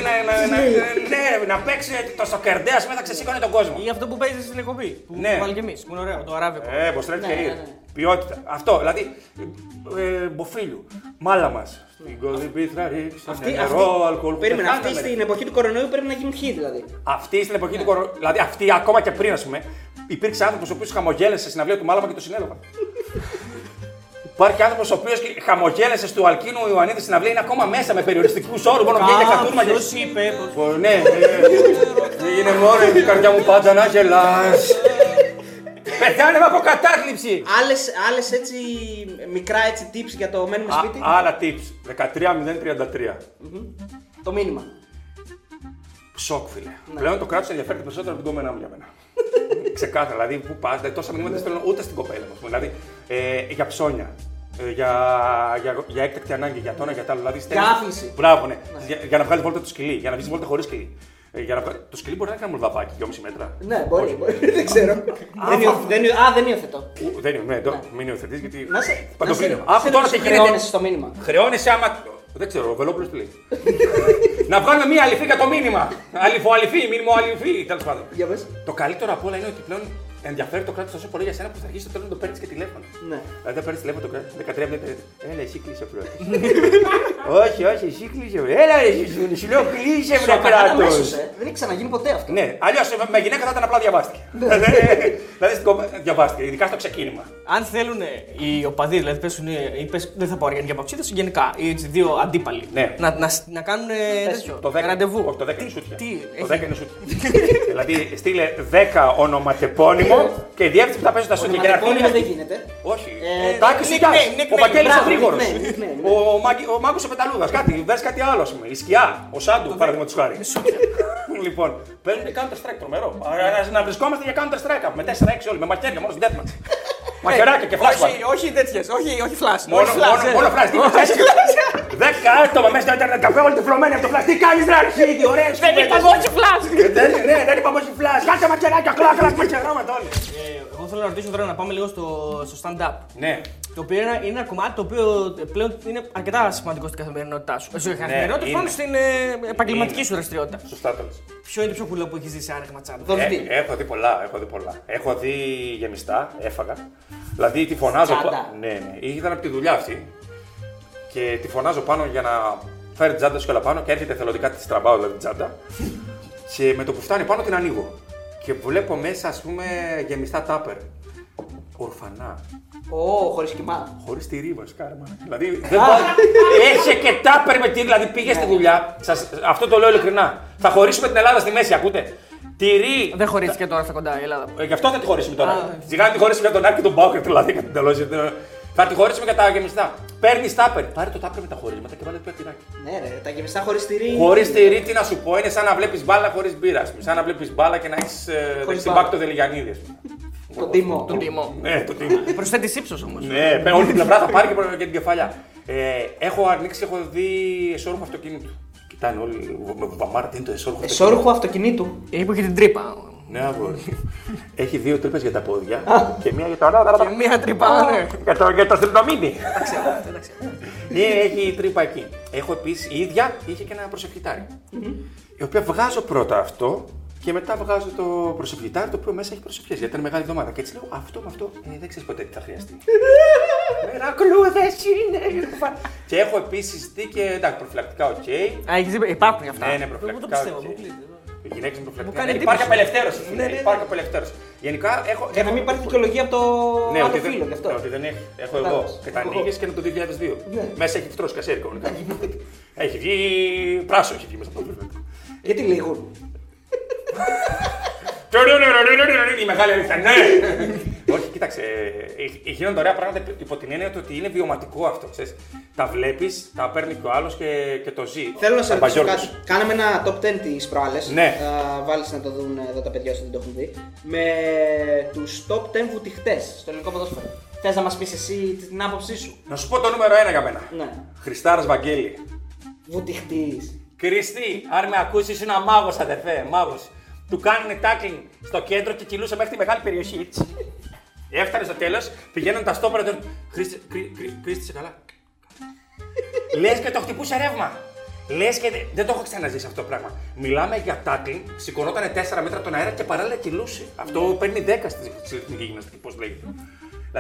να παίξει το σοκαρτέ, α πούμε θα ξεσήκωνε τον κόσμο. Ή αυτό που παίζει στην εκπομπή. Που βάλει και εμεί. Που είναι ωραίο, το αράβικο. Ε, πω τρέχει και Ποιότητα. Αυτό, δηλαδή. Μποφίλου. Μάλα μα. Στην κολυμπήθρα ρίξανε Αυτή, νερό, αυτή, αλκοόλ. περίμενε, αυτή Πεθάναμε. στην εποχή του κορονοϊού πρέπει να γίνουν χι δηλαδή. Αυτή στην εποχή του κορονοϊού. Δηλαδή αυτή ακόμα και πριν, ας πούμε, υπήρξε άνθρωπος ο οποίος χαμογέλασε στην αυλία του Μάλαμα και το συνέλαβα. Υπάρχει άνθρωπος ο οποίος χαμογέλασε στο Αλκίνου Ιωαννίδης στην αυλή, είναι ακόμα μέσα με περιοριστικούς όρους. Μόνο βγαίνει για κατούρμα και. Ποιος είπε. πως- Πω, Ναι, ε, είναι μόνο η καρδιά μου πάντα να γελάς. Πεθάνουμε από κατάθλιψη. Άλλες, άλλες έτσι μικρά έτσι tips για το μένουμε Α, σπίτι. άλλα tips. 13.033. Το μήνυμα. Σοκ, φίλε. Ναι. Πλέον το κράτος ενδιαφέρεται περισσότερο από την κόμενά μου για μένα. [laughs] Ξεκάθαρα. Δηλαδή, πού πας, δηλαδή, τόσα μηνύματα δεν στέλνω ούτε στην κοπέλα μου. Δηλαδή, ε, για ψώνια. Ε, για, για, για έκτακτη ανάγκη, για το ένα, για το άλλο. Δηλαδή, στέλνεις- άφηση. Μπράβο, ναι. Για, για να βγάλεις βόλτα το σκυλί, για να βγεις βόλτα χωρίς σκυλί. Ε, για να βγάλει... Το σκυλί μπορεί να κάνει μουλδαβάκι, 2,5 μέτρα. Ναι, μπορεί, μπορεί. [laughs] δεν ξέρω. δεν υιοθε- δεν υιοθε- Α, δεν υιοθετώ. Ου, δεν είναι, ναι, το, μην υιοθετείς γιατί. Να σε. Παντοπλήνω. να σε- Άκου σε- τώρα σε τι γίνεται. χρεώνεσαι στο μήνυμα. Χρεώνεσαι άμα. Δεν ξέρω, ο Βελόπουλος τι λέει. [laughs] να βγάλουμε μία αληθή για το μήνυμα. Αληθοαληθή, μήνυμο αληθή, τέλος πάντων. Για πες. Το καλύτερο απ' όλα είναι ότι πλέον ενδιαφέρει το κράτος τόσο πολύ για σένα που θα αρχίσει το τέλος να το παίρνεις και τηλέφωνο. Ναι. Δηλαδή θα παίρνεις τηλέφωνο το κράτο 13 μέτρα. Έλα, εσύ κλείσε πρώτα. [laughs] όχι, όχι, εσύ κλείσε. Έλα, ρε, εσύ σου- σου λέω κλείσε Σου βρε έκανα κράτος. αμέσως, ε. Δεν έχει ξαναγίνει ποτέ αυτό. Ναι, αλλιώς με γυναίκα θα ήταν απλά διαβάστηκε. Ναι. [laughs] δηλαδή στην κομμ- διαβάστηκε, ειδικά στο ξεκίνημα. Αν θέλουν οι οπαδοί, δηλαδή πες, ή πες, δεν θα πω για αποψίδε, γενικά, οι έτσι, δύο αντίπαλοι, Ναι. να, να, να κάνουν ε, τέτοιο, Το 10, ραντεβού. Όχι, το 10 είναι σούτια. Τι, το έχει- 10 είναι σούτια. δηλαδή στείλε 10 ονοματεπώνυμο και η διεύθυνση που θα παίζει τα σούτια. Και να Ονοματεπώνυμο έρθουν- δεν γίνεται. Όχι. Ε, Τάκη nickname, Σουγιάς, nickname. Ο Βαγγέλης ο Μπράβο, Γρήγορος. nickname, nickname. Ο Μάγκη- Ο Μάγκος ο Πεταλούδας. Κάτι, δες κάτι άλλο, ας πούμε. Η Σκιά, ο Σάντου, παραδείγματος χάρη. [laughs] Λοιπόν, παίρνουν Counter Strike τρομερό. Α, Να βρισκόμαστε για Counter Strike με 4-6 όλοι, με μαχαίρια μόνο στην deathmatch. [laughs] Μαχαιράκια και flashback. όχι, όχι τέτοιες, όχι, όχι flash. Μόνο, όχι flash, μόνο, ε. μόνο flash. Τι κάνεις, Δέκα άτομα μέσα στο ίντερνετ καφέ, όλοι τυφλωμένοι από το flash. Τι κάνεις, ρε αρχίδι, ωραίες Δεν κουβέντες. είπαμε όχι flash. Ε, δεν- Ναι, δεν είπαμε όχι flash. Κάτσε μαχαιράκια, κλακ, κλακ, μαχαιρώματα όλοι. Ε, Εγώ θέλω να ρωτήσω τώρα να πάμε λίγο στο, στο stand-up. Ναι. Το οποίο είναι, είναι ένα κομμάτι το οποίο πλέον είναι αρκετά σημαντικό στην καθημερινότητά σου. Ε, Στην καθημερινότητα, είναι. πάνω στην ε, επαγγελματική Είναι. σου δραστηριότητα. Σωστά το λες. Ποιο είναι το πιο κουλό που έχεις ζήσει άνοιγμα τσάντα; Δωρητή. Ε, έχω δει πολλά, έχω δει πολλά. Έχω δει γεμιστά, έφαγα. Δηλαδή τη φωνάζω. Τσάντα. πα- Ναι, ναι. Ήταν από τη δουλειά αυτή. Και τη φωνάζω πάνω για να φέρει την τσάντα σου και όλα πάνω και έρχεται θελοντικά τη τραβάω δηλαδή την τσάντα. και με το που φτάνει πάνω την ανοίγω. Και βλέπω μέσα, ας πούμε, γεμιστά τάπερ. Ορφανά. Ω, χωρίς κοιμά. Χωρίς τη ρήμα, κάρμα. Δηλαδή δεν βάζει. Έχει και τάπερ με τη. Δηλαδή πήγε στη δουλειά. Σας, αυτό το λέω ειλικρινά. Θα χωρίσουμε την Ελλάδα στη μέση, ακούτε. Τυρί. Δεν χωρίστηκε τώρα στα κοντά η Ελλάδα. Ε, γι' αυτό θα τη χωρίσουμε τώρα. Α. Σιγά να τη χωρίσουμε για τον Άκη και τον Μπάουκερ, δηλαδή κατά την τελώση. Θα τη χωρίσουμε για τα γεμιστά. Παίρνεις τάπερ. Πάρε το τάπερ με τα χωρίσματα και βάλε το τυράκι. Ναι, ρε, τα γεμιστά χωρίς τυρί. Χωρίς τυρί, τι να σου πω, είναι σαν να βλέπεις μπάλα χωρίς μπύρα. ας πούμε. Σαν να βλέπεις μπάλα και να έχεις Χωρίς στην μπάλα. μπάκ το Δελιγιανίδη. Ας πούμε. Τον τίμο. Τον τιμό. Ναι, το τι. Προσθέτει ύψος όμως. Ναι, παι- όλη την πλευρά θα πάρει και προ- και την κεφαλιά. Ε, έχω ανοίξει, έχω δει εσόρουχο αυτοκίνητο. Κοιτάνε όλοι, με βαμάρα, τι είναι το εσόρουχο αυτοκίνητο; Εσόρουχο αυτοκινήτου. Είπε και την τρύπα. Ναι, αγόρι. Έχει δύο τρύπες για τα πόδια και μία για το. Και μία τρύπα, ναι. Για το, για το στριπτομίδι. Ναι, έχει τρύπα εκεί. Έχω επίσης η ίδια είχε και ένα προσευχητάρι. Η οποία βγάζω πρώτα αυτό και μετά βγάζω το προσευχητάρι το οποίο μέσα έχει προσευχές. Γιατί ήταν μεγάλη εβδομάδα. Και έτσι λέω αυτό με αυτό ε, δεν ξέρεις ποτέ τι θα χρειαστεί. [laughs] Μερακλούδε είναι. και έχω επίσης δει και εντάξει, προφυλακτικά οκ. Α, έχεις δει, υπάρχουν και αυτά. Ναι, ναι, Εγώ το προφυλακτικά. πιστεύω. οκ. μου κλείνει. Οι γυναίκες με προφυλακτικά. κάνει Ναι, Υπάρχει εντύπωση. απελευθέρωση. Ναι, ναι, ναι. Υπάρχει απελευθέρωση. Γενικά έχω. Για να μην υπάρχει δικαιολογία από το Ναι, άλλο ότι δεν, φίλο γι' αυτό. ναι, ότι δεν έχει. Έχω εγώ. Κατάλαβες. Και τα Εγώ. ανοίγει και είναι το 2002. Ναι. Μέσα έχει φτρώσει κασέρι κανονικά. [laughs] έχει βγει πράσο, έχει βγει μέσα από το Γιατί λήγουν. Η μεγάλη αλήθεια, ναι! Όχι, κοίταξε. ε, ε, Γίνονται ωραία πράγματα υπό την έννοια του ότι είναι βιωματικό αυτό. Ξέρεις. Τα βλέπει, τα παίρνει και ο άλλο και, και το ζει. Θέλω να σε Τα ρωτήσω μπαγιόρκους. κάτι. Κάναμε ένα top 10 τη προάλλες. Ναι. Θα βάλεις να το δουν εδώ τα παιδιά όσο δεν το έχουν δει. Με τους top 10 βουτυχτές στο ελληνικό ποδόσφαιρο. Θες να μας πεις εσύ την άποψή σου; Να σου πω το νούμερο ένα για μένα. Ναι. Χριστάρας Βαγγέλη. Βουτυχτής. Κριστή, αν με ακούσεις, είναι ένα μάγος, αδερφέ, μάγος. Του κάνουν tackling στο κέντρο και κυλούσε μέχρι τη μεγάλη περιοχή. έτσι. Έφτανε στο τέλος, πηγαίνουν τα στόπερα του. Χρήστε, κρί- κρί- Κρίστη, είσαι καλά. Λες και το χτυπούσε ρεύμα. Λες και δε- δεν το έχω ξαναζήσει αυτό το πράγμα. Μιλάμε για tackling, σηκωνόταν 4 μέτρα τον αέρα και παράλληλα κυλούσε. Αυτό παίρνει 10 στη στη εθνική γυμναστική, πώς λέγεται.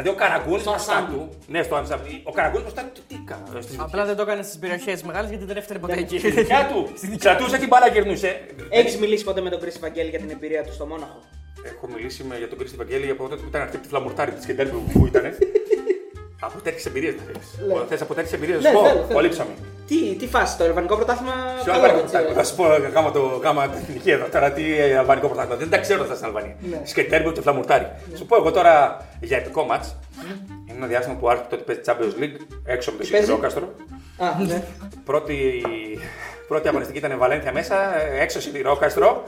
Δηλαδή ο Καραγκούνης μπροστά του. Ναι, στο Άμστερνταμ. Ο Καραγκούνης μπροστά του τι έκανε. στις Απλά δεν το έκανε στις περιοχές μεγάλες γιατί δεν έφτανε ποτέ εκεί. Στη δικιά του. Κρατούσε την μπάλα γυρνούσε. Έχεις μιλήσει ποτέ με τον Κρίστη Βαγγέλη για την εμπειρία του στο Μόναχο; Έχω μιλήσει με, για τον Κρίστη Βαγγέλη από τότε που ήταν αυτή από τη φλαμουρτάρη της Κεντέλ που ήταν. Από τέτοιε εμπειρίε θα θέλει. Θες από τέτοιε εμπειρίες, Ναι, σου πω. θέλω, θέλω. Πολύ ψωμί. Τι, τι φάση, το Ελβανικό πρωτάθλημα. Ποιο καλό, αλβανικό έτσι, πρωτάθλημα. Θα σου πω γάμα το γάμα την εθνική εδώ τώρα. Τι ε, αλβανικό πρωτάθλημα. Δεν τα ξέρω αυτά στην Αλβανία. Ναι. Σκετέρμπι ούτε φλαμουρτάρι. Σου πω εγώ τώρα για επικό μάτς. Είναι ένα διάστημα που άρχισε τότε παίζει Champions League έξω από το παίζει; Σιδηρόκαστρο. Α, ναι. Πρώτη, πρώτη αγωνιστική ήταν Βαλένθια μέσα, έξω Σιδηρόκαστρο,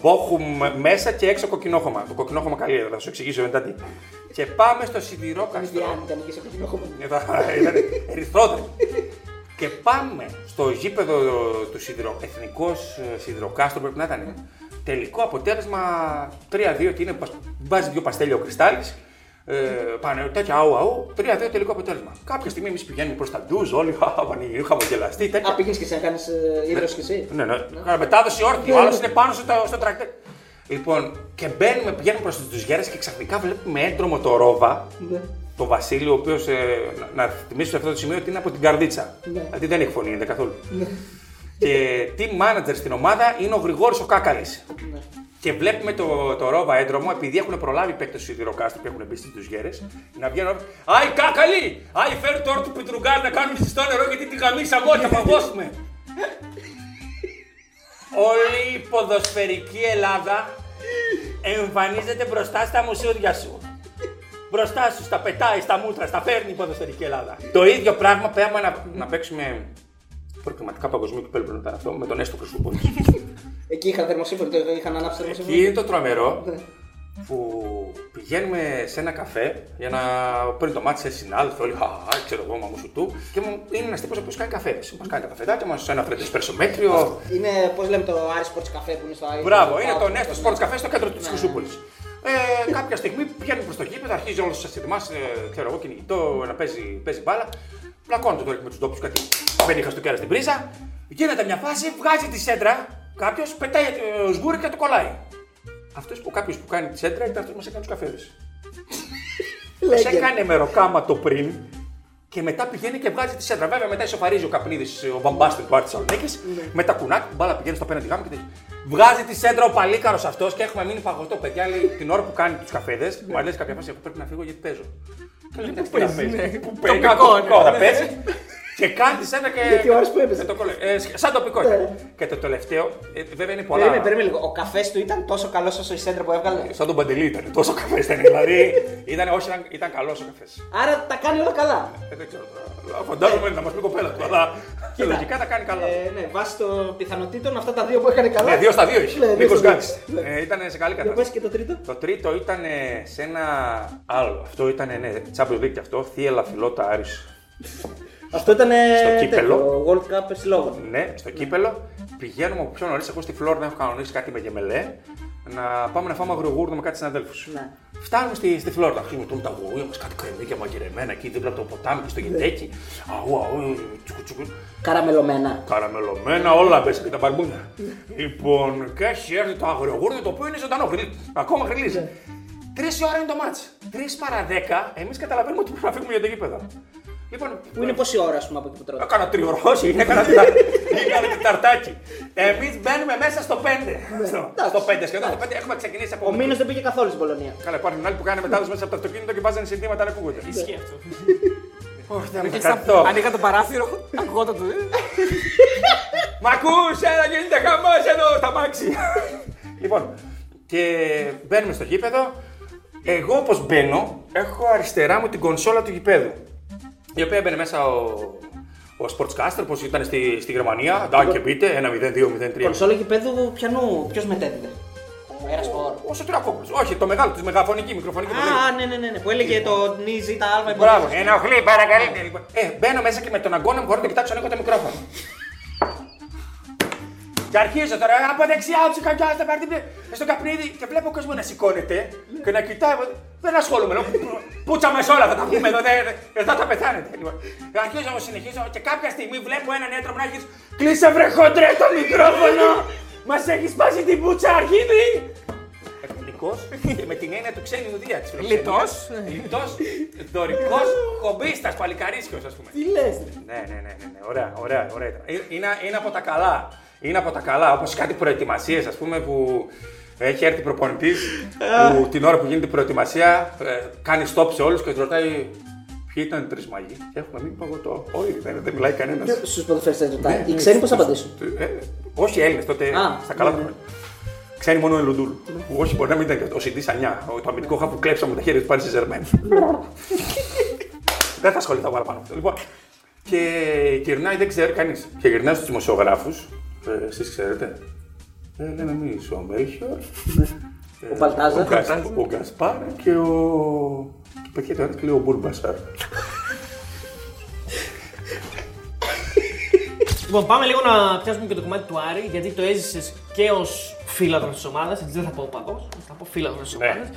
Μπόχουμ μέσα και έξω Κοκκινόχωμα. Το Κοκκινόχωμα καλή έδρα, θα σου εξηγήσω μετά τι. Και πάμε στο Σιδηρόκαστρο. Διάννη, ήταν εκεί σε κοκκινόχωμα. Εδώ ήταν ερυθρόδρομο. Και πάμε στο γήπεδο του σιδηρο... Εθνικός Σιδηροκάστρο πρέπει να ήταν. Τελικό αποτέλεσμα 3-2 και είναι. πας- Βάζει δύο παστέλια ο Κρυστάλλης. Ε, πάνε τέτοια αού αού. 3-2 τελικό αποτέλεσμα. Κάποια στιγμή εμείς πηγαίνουμε προς τα ντουζ, όλοι [laughs] χα- χαμογελαστοί. Τέτοια. Α, πήγαινε και εσύ να κάνει ίδρυση κι εσύ; Ναι, ναι. Κάνα Μετάδοση όρθιο. Ο άλλος είναι πάνω στο, στο τρακτέρ. Λοιπόν, και μπαίνουμε, πηγαίνουμε προς του γέρε και ξαφνικά βλέπουμε έντρομο το ρόβα. Ναι. Το Βασίλειο, ο οποίος. να θυμίσω σε αυτό το σημείο ότι είναι από την Καρδίτσα. Ναι. Δηλαδή δεν έχει φωνή, είναι καθόλου. και team manager στην ομάδα είναι ο Γρηγόρης ο Κάκαλης. Ναι. Και βλέπουμε το, το ρόβα έντρομο, επειδή έχουν προλάβει οι παίκτες του Σιδηροκάστρου και έχουν μπει στις ντουζιέρες, να βγαίνουν. Άι, Κάκαλη! Άι, φέρε τώρα το πετρογκάζ να κάνουμε ζεστό νερό γιατί τη γαμήσαμε όλοι, θα παγώσουμε. Όλη η ποδοσφαιρική Ελλάδα εμφανίζεται μπροστά στα μουσούδια σου. Μπροστά σου, στα πετάει, στα μούτρα, στα φέρνει η ποδοσφαιρική Ελλάδα. Το ίδιο πράγμα πέαμε να, να παίξουμε προκριματικά παγκοσμίου κυπέλου πριν ήταν αυτό με τον Έστω Χρυσούπολη. Εκεί είχαν θερμοσύμφωνο, το είχαν ανάψει Εκεί θερμοσύμφωνο. είναι το τρομερό Ναι. που πηγαίνουμε σε ένα καφέ για να πριν το μάτι σε συνάδελφο, όλοι χαχα, ξέρω εγώ, μαμού σου του. Και μου είναι ένας τύπος που κάνει καφέ. Μας κάνει τα καφεδάκια μας, ένα φρέντο εσπερσομέτριο. Είναι, πώς λέμε, το Άρη Sports Café που είναι στο Άρη. Μπράβο, είναι το Ναι. Νέστο Sports Café στο κέντρο της Ναι. Χρυσούπολη. Ε, κάποια στιγμή πηγαίνουμε προς το γήπεδο, αρχίζει όλος σα ετοιμά, ε, ξέρω εγώ, κυνηγητό να παίζει, παίζει μπάλα. Πλακώνεται τώρα και με του ντόπιου κάτι. Μπαίνει στο κέρα στην πρίζα. Γίνεται μια φάση, βγάζει τη σέντρα. Κάποιος πετάει το σγούρι και το κολλάει. Αυτό που κάποιος που κάνει τη σέντρα ήταν αυτό που μας έκανε τους καφέδες. [laughs] Μας Λέγε. έκανε μεροκάματο πριν και μετά πηγαίνει και βγάζει τη σέντρα. Βέβαια μετά ισοφαρίζει ο καπνίδης, ο βαμπάστιν του Άρτη Θεσσαλονίκης. Με τα κουνάκια, η μπάλα πηγαίνει στο απέναντι γάμο και τέτοια. Βγάζει τη σέντρα ο παλίκαρος αυτός και έχουμε μείνει παγωτό. Παιδιά λέει την ώρα που κάνει τους καφέδες, μου λέει κάποια φάση: Εγώ πρέπει να φύγω γιατί παίζω. Και λέει, «Εντάξει, τι να παίζεις, παίζεις». ναι. Πού παίζει, Τοπικό, κάπου τοπικό ναι. θα παίζει. [laughs] Και κάνει τη σέντρα και. Γιατί ώρες που έπαιζε. και το κολλάει. Ε, Σαν τοπικό. Και το τελευταίο, ε, βέβαια είναι πολλά. Περίμενε, περίμενε λίγο. Ο καφές του ήταν τόσο καλός όσο η σέντρα που έβγαλε; Σαν τον Παντελή ήταν. Τόσο καφές ήταν. Δηλαδή ήταν, όχι, ήταν, ήταν καλός ο καφές. Άρα τα κάνει όλα καλά. Ε, δεν ξέρω τώρα. Φαντάζομαι να μας πει η κοπέλα του, αλλά λογικά τα κάνει καλά. Ε, ναι, βάσει των πιθανότητων αυτά τα δύο που έκανε καλά. Ναι, δύο στα δύο είχε. Ναι, δύο Νίκος στα δύο. Γκάνη. Ναι. Ήταν σε καλή Για πες κατάσταση. και το τρίτο. Το τρίτο ήταν σε ένα άλλο. Αυτό ήταν ναι, Champions League και αυτό. Θύελα Φιλότα Άρης. Αυτό ήταν Στο κύπελο. World Cup συλλόγων. Ναι, στο κύπελο. Πηγαίνουμε από πιο νωρίς. Εγώ στη Φλόρνα έχω κανονίσει κάτι με γεμελέ. Να πάμε να φάμε αγρογούρνο με κάτι συναδέλφου. Ναι. Φτάνουμε στη, στη Φλόρνα. Αρχίζουμε τώρα τα γουρούια μας, κάτι κρεμμύδια μαγειρεμένα εκεί δίπλα από το ποτάμι και στο γεντέκι. Αού, αού, τσουκου, τσουκου. Καραμελωμένα. Καραμελωμένα όλα μέσα και τα μπαρμπούνια. λοιπόν, και έχει έρθει το αγριογούρνο το οποίο είναι ζωντανό. γρι- Ακόμα γριλίζει. Τρεις ώρα είναι το μάτς. Τρεις παρά δέκα, εμείς καταλαβαίνουμε ότι πρέπει να φύγουμε για το γήπεδο. Λοιπόν, Που είναι πόση ώρα, ας πούμε, από εκεί που τρώτε; Έκανα τριωρό, όχι, έκανα [laughs] τεταρ- έκανα τεταρτάκι. Εμείς μπαίνουμε μέσα στο 5. Στο, στο 5, σχεδόν στο 5 έχουμε ξεκινήσει από. Ο Μήνο δεν πήγε καθόλου στην Πολωνία. Καλά, υπάρχουν άλλοι που κάνουν μετάδοση μέσα από το αυτοκίνητο και βάζανε συνθήματα να ακούγονται. Ισχύει αυτό. Όχι, δεν Και με στα- καθώ. Ανοίγα το παράθυρο, [laughs] ακουγόταν το. Μ' ακούς, έλα γίνεται χαμός εδώ στα μάξι. λοιπόν, και μπαίνουμε στο γήπεδο. Εγώ όπως μπαίνω, έχω αριστερά μου την κονσόλα του γηπέδου. Η οποία έμπαινε μέσα ο, ο Sportscaster, όπως ήταν στη, στη Γερμανία. Ντάκε μπείτε, 1-0-2-0-3. Κονσόλα γηπέδου πιανού, ποιος μετέδιδε; Ο Αέρας Σπορ. Ο Σωτηρακόπουλος. Όχι, το μεγάλο, της μεγαφωνική, μικροφωνική. που λέγεται. Α, ναι, ναι, ναι, ναι, που έλεγε το νι ζήτα άλμα. Μπράβο, ενοχλεί, παρακαλείτε. Λοιπόν. Ε, μπαίνω μέσα και με τον αγκώνα μου μπορώ να το κοιτάξω ανοίγω το μικρόφωνο. Και αρχίζω τώρα από δεξιά του κακιά στο καρτίπλε, στο καπνίδι και βλέπω ο κόσμος να σηκώνεται και να κοιτάει. Δεν ασχολούμαι. λέω, Πούτσα μας όλα θα τα πούμε εδώ, δεν- εδώ θα πεθάνετε. Λοιπόν, αρχίζω να συνεχίζω και κάποια στιγμή βλέπω έναν έτρωμο να έχει. Κλείσε βρε χοντρέ το μικρόφωνο! Μας έχεις σπάσει την πούτσα αρχίδι! Εθνικός και με την έννοια του ξένου ουδία της Λιτός. Λιτός, δωρικός, χομπίστας, παλικαρίσιος ας πούμε. Τι λες. Ναι, ναι, ναι, ναι, ναι. Ωραία, ωραία, ωραία. ήταν. Ε, Είναι, είναι από τα καλά. Είναι από τα καλά. Όπως κάτι προετοιμασίες, ας πούμε, που έχει έρθει προπονητής που την ώρα που γίνεται η προετοιμασία ε, κάνει stop σε όλους και τους ρωτάει Ποιοι ήταν οι τρεις μαγοί. Έχουμε μείνει παγωτό. Όχι, δεν, δεν μιλάει κανένας. Στους ποδοσφαιριστές ρωτάει. Οι ξένοι πώς θα απαντήσουν; Ε, όχι Έλληνες τότε. Α, στα καλά ναι. του χρόνια. Ξέρει μόνο ο Ελουντούλ. Που όχι, μπορεί να μην ήταν και ο Σιντή Σανιά. Το αμυντικό χάπου κλέψαμε με τα χέρια του πάλι σε Ζερμέν. δεν θα ασχοληθώ παραπάνω με αυτό. Λοιπόν, και γυρνάει, δεν ξέρει κανείς. Και γυρνάει στους δημοσιογράφους. Ε, Εσείς ξέρετε. Ε, λέμε εμείς ο Μέλχιος. Ο Μπαλτάζαρ. Ο, Γκασ, ο Γκασπάρ και ο. Και πετυχαίνει τώρα και λέει ο Μπούρμπασαρ. Λοιπόν, πάμε λίγο να πιάσουμε και το κομμάτι του Άρη, γιατί το έζησες και ως φίλαθλο της ομάδας, έτσι δεν θα πω οπαδό, θα πω φίλαθλο της Ναι. ομάδας.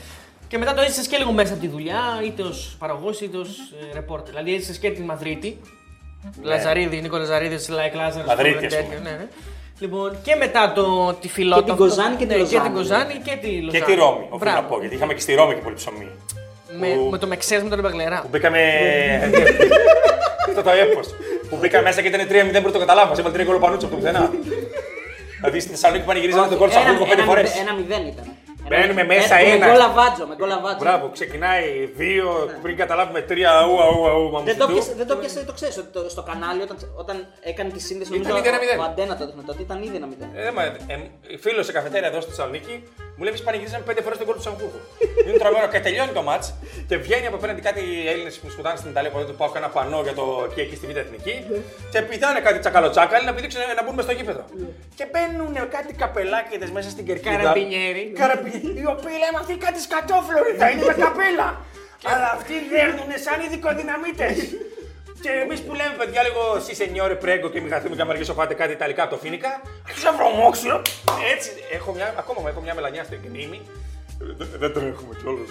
Και μετά το έζησες και λίγο μέσα από τη δουλειά, είτε ως παραγωγός είτε ως ρεπόρτερ. Δηλαδή έζησες και τη Μαδρίτη. Λαζαρίδη, Νίκο Λαζαρίδης, Λάικ Λάζαρος. Ναι. Μαδρίτη, ας πούμε. Ναι, ναι. Λοιπόν, και μετά το, τη φιλότητα. Και την Κοζάνη και τη ναι, Λωζάνη. Και την Κοζάνη και τη Λωζάνη. Και τη Ρώμη, οφείλω Μπράβο. να πω. Γιατί είχαμε και στη Ρώμη και πολύ ψωμί. Με, που- με το Μεξές με τον Μπαγλερά. Που μπήκαμε. [laughs] Αυτό το έπος. Που μπήκα μέσα και ήταν 3-0 πριν το καταλάβω. Έβαλε τρία γκολ πανούτσο από το πουθενά. Δηλαδή στη Θεσσαλονίκη πανηγυρίζαμε τον κόλ του Αμβούργο πέντε φορές. Ένα μηδέν ήταν. Μπαίνουμε μέσα Με ένας. γκολ αβάτζο, με γκολ αβάτζο. Μπράβο, ξεκινάει δύο πριν καταλάβουμε τρία. Αού, αού, αού, μα Δεν το πιάσε, δεν το πιάσε, το ξέρεις ότι το- στο κανάλι όταν, όταν έκανε τη σύνδεση Ήταν νομίζω ήδη ένα μηδέν. ο Αντένα το έδειχνε τότε, ήταν ήδη ένα μηδέν. Ε, μα, ε, φίλος σε καφετέρια εδώ στη Θεσσαλονίκη μου λέει: «Εμείς πανηγυρίζαμε πέντε φορές τον κόλ του Σαμβούργου. Είναι τρομερό και τελειώνει το μάτ και βγαίνει από απέναντι κάτι Έλληνες που σπουδάνε στην Ιταλία που δεν του πάω ένα πανό για το εκεί, εκεί στη Β' Εθνική και πηδάνε κάτι τσακαλοτσάκαλοι να πηδήξουν να μπουν μες στο γήπεδο. Και μπαίνουν κάτι καπελάκιδες μέσα στην κερκίδα. Καραμπινιέρι. Καραμπινιέρι. Οι οποίοι λέμε αυτοί κάτι σκατόφλωροι θα είναι με καπέλα. Αλλά αυτοί δέρνουν σαν ειδικοδυναμίτε. Και εμείς που λέμε παιδιά λίγο si signore prego και μην χαθούμε και αμαργήσω φάτε κάτι ιταλικά από το φίνικα, αρχίζω να βρωμόξυλο. Έτσι, έχω μια, ακόμα έχω μια μελανιά στην μνήμη. Ε, Δεν- Δεν τρέχουμε κιόλας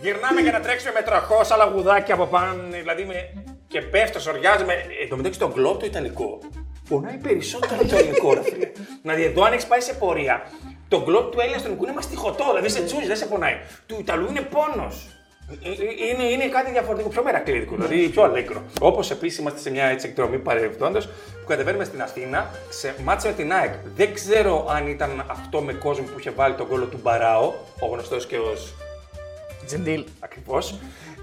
Γυρνάμε για να τρέξουμε με τραχώ άλλα γουδάκια από πάνω, δηλαδή με... και πέφτω, σοριάζουμε. Εν τω μεταξύ τον γκλόπ το ιταλικό πονάει περισσότερο από το ελληνικό, ρε φίλε. Δηλαδή εδώ αν έχεις πάει σε πορεία, το γκλόπ του Έλληνα στον ελληνικό είναι μαστιχωτό, δηλαδή σε τσούζει, δεν σε πονάει. Του Ιταλού είναι πόνος. Είναι, είναι κάτι διαφορετικό, πιο μερακλείδικο, δηλαδή πιο αλέγκρο. Όπως επίσης είμαστε σε μια έτσι εκδρομή παρεμπιπτόντω που κατεβαίνουμε στην Αθήνα σε μάτσα με την ΑΕΚ. Δεν ξέρω αν ήταν αυτό με κόσμο που είχε βάλει τον κόλλο του Μπαράο, ο γνωστός και ως Τζεντήλ. Ακριβώς.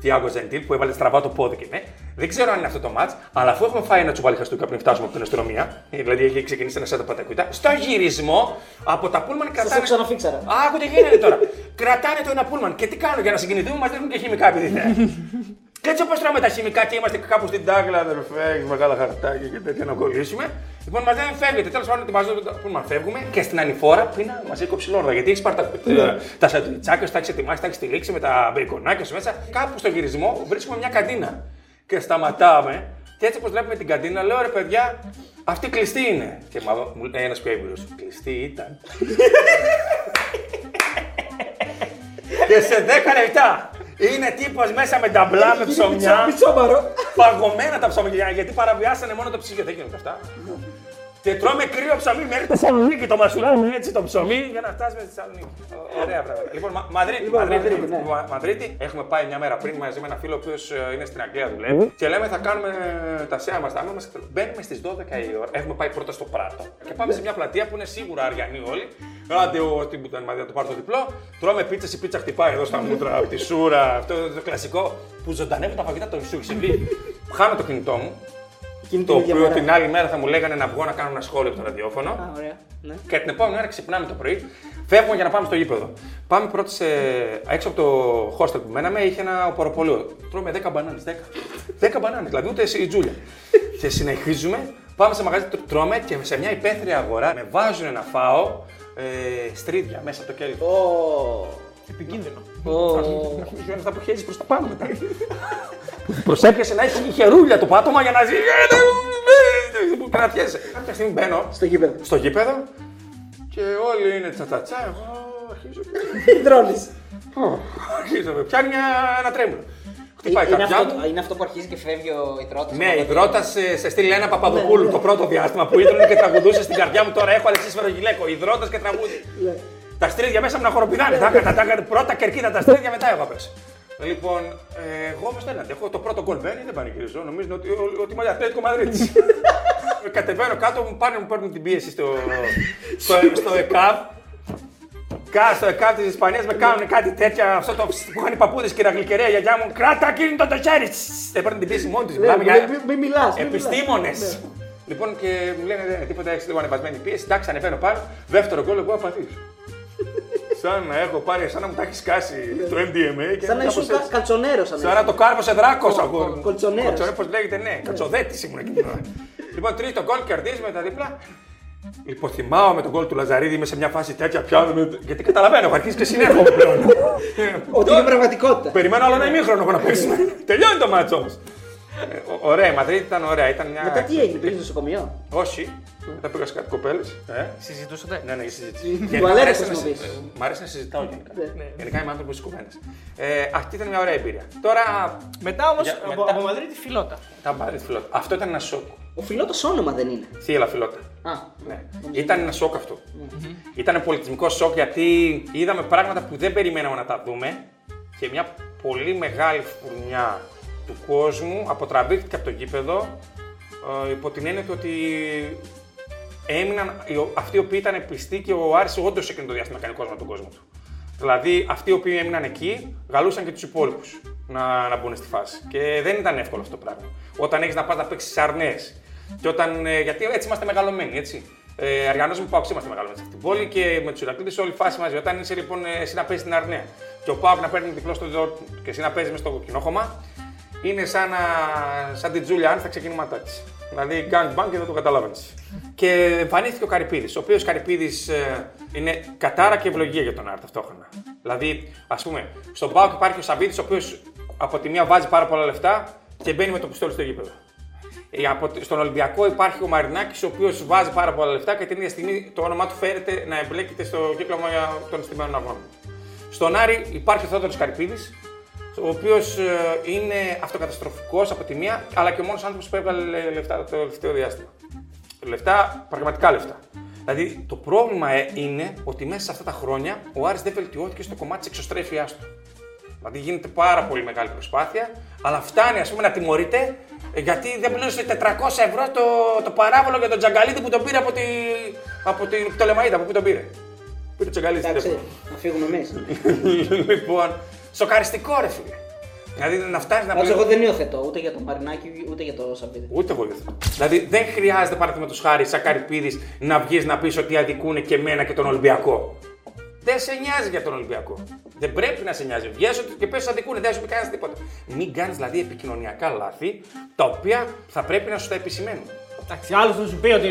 Τιάγκο Ζεντήλ που έβαλε στραβά το πόδι και ναι. Δεν ξέρω αν είναι αυτό το μάτ, αλλά αφού έχουμε φάει ένα τσουβάλι χαστούκα πριν φτάσουμε από την αστυνομία, δηλαδή έχει ξεκινήσει ένα σέντα πατακούτα, στο γυρισμό από τα πούλμαν κρατάνε. έχω ξαναφίξαρα. Άκου τι γίνεται τώρα. [laughs] κρατάνε το ένα πούλμαν και τι κάνουν για να συγκινηθούμε, μας δίνουν και χημικά επειδή θέλουν. [laughs] Και έτσι όπως τρώμε τα χημικά και είμαστε κάπου στην τάγκλα, αδερφέ, έχεις μεγάλα χαρτάκια και τέτοια να κολλήσουμε. Λοιπόν, μας δεν φεύγετε. Τέλος πάντων, ετοιμαζόμαστε το πούλμαν φεύγουμε και στην ανηφόρα πίνα μας έχει κόψει λόρδα. Γιατί έχεις πάρει τα, ε, τα σαντουιτσάκια, τα έχεις ετοιμάσει, τα έχεις στηρίξει με τα μπεϊκονάκια σου μέσα. Κάπου στο γυρισμό βρίσκουμε μια καντίνα. Και σταματάμε και έτσι όπως βλέπουμε την καντίνα, λέω ρε παιδιά, αυτή κλειστή είναι. Και μα- μου λέει ένας πιο έμπειρος, κλειστή ήταν. [laughs] και σε 10 λεπτά είναι τύπος μέσα με ταμπλά με ψωμιά. Παγωμένα τα ψωμιά γιατί παραβιάσανε μόνο το ψυγείο. Δεν γίνονται αυτά. Και τρώμε κρύο ψωμί μέχρι τη Θεσσαλονίκη. Το μασουλάμε έτσι το ψωμί για να φτάσουμε στη Θεσσαλονίκη. Ω- Ωραία πράγματα. Λοιπόν, Μα- Μαδρίτη. Μαδρίτη, Μαδρίτη, ναι. Μα- Μαδρίτη. Έχουμε πάει μια μέρα πριν μαζί με ένα φίλο ο οποίος είναι στην Αγγλία δουλεύει. Και λέμε θα κάνουμε τα σέα μας. Τα μας. Μπαίνουμε στις 12 η ώρα. Έχουμε πάει πρώτα στο Πράτο. Και πάμε σε μια πλατεία που είναι σίγουρα αριανοί όλοι. Άντε ο τι που ήταν μαζί να το πάρω το διπλό. Τρώμε πίτσα, η πίτσα χτυπάει εδώ στα μούτρα, από τη σούρα. Αυτό το κλασικό που ζωντανεύουν τα φαγητά το σου έχει συμβεί. Χάνω το κινητό μου. Εκείνη Το την ίδια οποίο μέρα. την άλλη μέρα θα μου λέγανε να βγω να κάνω ένα σχόλιο από το ραδιόφωνο. Α, ωραία. Ναι. Και την επόμενη μέρα ξυπνάμε το πρωί, φεύγουμε για να πάμε στο γήπεδο. Πάμε πρώτα σε, έξω από το hostel που μέναμε, είχε ένα οποροπολείο. Τρώμε 10 μπανάνες. 10. 10 μπανάνες, δηλαδή ούτε εσύ η Τζούλια. και συνεχίζουμε, πάμε σε μαγαζί, τρ- τρώμε και σε μια υπαίθρια αγορά με βάζουν να φάω ε, στρίδια μέσα από το κέλι. Ω, Επικίνδυνο. ω. Είναι αυτά που χέζεις προς τα πάνω μετά. Προσέχεσαι να έχει χερούλια το πάτωμα για να ζει. που κρατιέσαι. Κάποια στιγμή μπαίνω Στο γήπεδο. στο γήπεδο και όλοι είναι τσατσατσά. Εγώ αρχίζω. Υδρώνεις. αρχίζω. με Πιάνει μια, ένα τρέμουλο. Χτυπάει η Είναι καρδιά αυτό, μου. είναι αυτό που αρχίζει και φεύγει ο υδρότα. Ναι, η Δρότα σε, σε στείλει ένα Παπαδοπούλου το πρώτο διάστημα που ήτρωνε και τραγουδούσε στην καρδιά μου. Τώρα έχω Αλεξή Βερογιλέκο, υδρότα και τραγούδι. Τα στρίδια μέσα μου να χοροπηδάνε. τα, τα, τα, τα, πρώτα κερκίδα τα στρίδια, μετά εγώ απ' έξω. Λοιπόν, ε, εγώ όμως δεν αντέχω. Το πρώτο γκολ μπαίνει, δεν πανηγυρίζω. Νομίζω ότι, ότι είμαι Ατλέτικο Μαδρίτης. [laughs] Κατεβαίνω κάτω, μου πάνε, μου παίρνουν την πίεση στο, [laughs] στο, στο ΕΚΑΒ. Κα στο ΕΚΑΒ της Ισπανίας με κάνουν κάτι τέτοια. Αυτό το που είχαν οι παππούδες και η ραγλικερία γιαγιά μου. Κράτα κίνητο το χέρι! Τσσ, Δεν παίρνουν την πίεση μόνη της. Μιλάμε για Μην μιλάς. επιστήμονες. Λοιπόν και μου λένε «Δεν, τίποτα, έχεις λίγο ανεβασμένη πίεση. Εντάξει, ανεβαίνω πάνω. Δεύτερο γκολ, εγώ απαθήσω. Σαν να έχω πάρει, σαν να μου τα έχεις σκάσει το MDMA. Και Σαν να κάπως ήσουν έτσι. καλτσονέρος. Σαν να το κάρβωσε δράκος, αγόρι μου. κολτσονέρος. Κολτσονέρος, πώς λέγεται, ναι. Κατσοδέτη ήμουν εκείνη την ώρα. Λοιπόν, τρίτο γκολ, κερδίζουμε τα δίπλα. Λοιπόν, θυμάμαι με τον γκολ του Λαζαρίδη, είμαι σε μια φάση τέτοια πιάνουμε. Γιατί καταλαβαίνω, έχω αρχίσει και συνέρχομαι πλέον. Ότι είναι πραγματικότητα. Περιμένω άλλο ένα ημίχρονο εγώ να παίξουμε. [laughs] Τελειώνει το μάτσο όμως. Ωραία, η Μαδρίτη ήταν ωραία. Ήταν μια... Μετά τι έγινε, πήγες στο νοσοκομείο; Όχι. Μετά πήγα σε κάτι κοπέλες. Ε; Συζητούσατε; Ναι, ναι, η συζήτηση. Του Γενικά, αλέτε μ' αρέσει να χρησιμοποιείς. συ- Μ' αρέσει να συζητάω γενικά. Ναι. Γενικά είμαι άνθρωπος της κουβέντας. Ε, αυτή ήταν μια ωραία εμπειρία. Τώρα. Μετά όμως Για- από, μετά- από Μαδρίτη φιλότα. Τα μπάρε φιλότα. Αυτό ήταν ένα σοκ. Ο φιλότο όνομα δεν είναι. Θύελα φιλότα. Α, Ναι. Ήταν ένα σοκ αυτό. Ήταν πολιτισμικό σοκ γιατί είδαμε πράγματα που δεν περιμέναμε να τα δούμε και μια πολύ μεγάλη φουρνιά του κόσμου αποτραβήχθηκε από το γήπεδο ε, υπό την έννοια του ότι έμειναν οι- αυτοί οι οποίοι ήταν πιστοί και ο Άρης όντως εκείνο το διάστημα έκανε κόσμο από τον κόσμο του. Δηλαδή αυτοί οι οποίοι έμειναν εκεί γαλούσαν και τους υπόλοιπους να, να μπουν στη φάση. Και δεν ήταν εύκολο αυτό το πράγμα. Όταν έχεις να πας να παίξεις αρνές. Και όταν. ε, γιατί έτσι είμαστε μεγαλωμένοι, έτσι. Ε, Αριανό μου Πάουξ είμαστε μεγαλωμένοι σε αυτήν την πόλη και με τους Ηρακλήδες όλη φάση μαζί. Όταν είσαι λοιπόν ε, εσύ να παίζεις την αρνέα και ο Πάουκ να παίρνει διπλό στο Dortmund και εσύ να παίζεις μες στο κοινόχωμα, είναι σαν, να, σαν την Τζούλια Αν στα ξεκινήματά τη. Δηλαδή, gang bang και δεν το καταλάβαινε. Και εμφανίστηκε ο Καρυπίδης, ο οποίος Καρυπίδης είναι κατάρα και ευλογία για τον Άρη ταυτόχρονα. Δηλαδή, ας πούμε, στον Πάοκ υπάρχει ο Σαββίδης, ο οποίος από τη μία βάζει πάρα πολλά λεφτά και μπαίνει με το πιστόλι στο γήπεδο. Ε, από τη- Στον Ολυμπιακό υπάρχει ο Μαρινάκης, ο οποίος βάζει πάρα πολλά λεφτά και την ίδια στιγμή το όνομά του φέρεται να εμπλέκεται στο κύκλωμα των στημένων αγώνων. Στον Άρη υπάρχει ο Θόδωρος Καρυπίδης, ο οποίος είναι αυτοκαταστροφικός από τη μία, αλλά και ο μόνος άνθρωπος που έβγαλε λεφτά το τελευταίο διάστημα. Λεφτά, πραγματικά λεφτά. Δηλαδή το πρόβλημα ε, είναι ότι μέσα σε αυτά τα χρόνια ο Άρης δεν βελτιώθηκε στο κομμάτι της εξωστρέφειάς του. Δηλαδή γίνεται πάρα πολύ μεγάλη προσπάθεια, αλλά φτάνει ας πούμε να τιμωρείται ε, γιατί δεν πλήρωσε 400 ευρώ το, το παράβολο για τον Τζαγκαλίδη που τον πήρε από, τη, από την Πτολεμαίδα. Από πού τον πήρε. Πήρε τον Τζαγκαλίδης. Εντάξει, να φύγουμε εμείς. [laughs] λοιπόν, σοκαριστικό ρε φίλε. Δηλαδή να φτάνεις να Εντάξει, εγώ πληρώσει. δεν υιοθετώ ούτε για τον Μαρινάκη ούτε για τον Σαββίδη. Ούτε εγώ δεν θέλω. Δηλαδή δεν χρειάζεται παραδείγματο χάρη σαν καρυπίδη να βγεις να πεις ότι αδικούν και εμένα και τον Ολυμπιακό. Δεν σε νοιάζει για τον Ολυμπιακό. Δεν πρέπει να σε νοιάζει. Βγαίνει και πες αδικούν, δεν σου πει κανένας τίποτα. Μην κάνεις δηλαδή επικοινωνιακά λάθη τα οποία θα πρέπει να σου τα επισημαίνουν. Εντάξει, άλλος θα σου πει ότι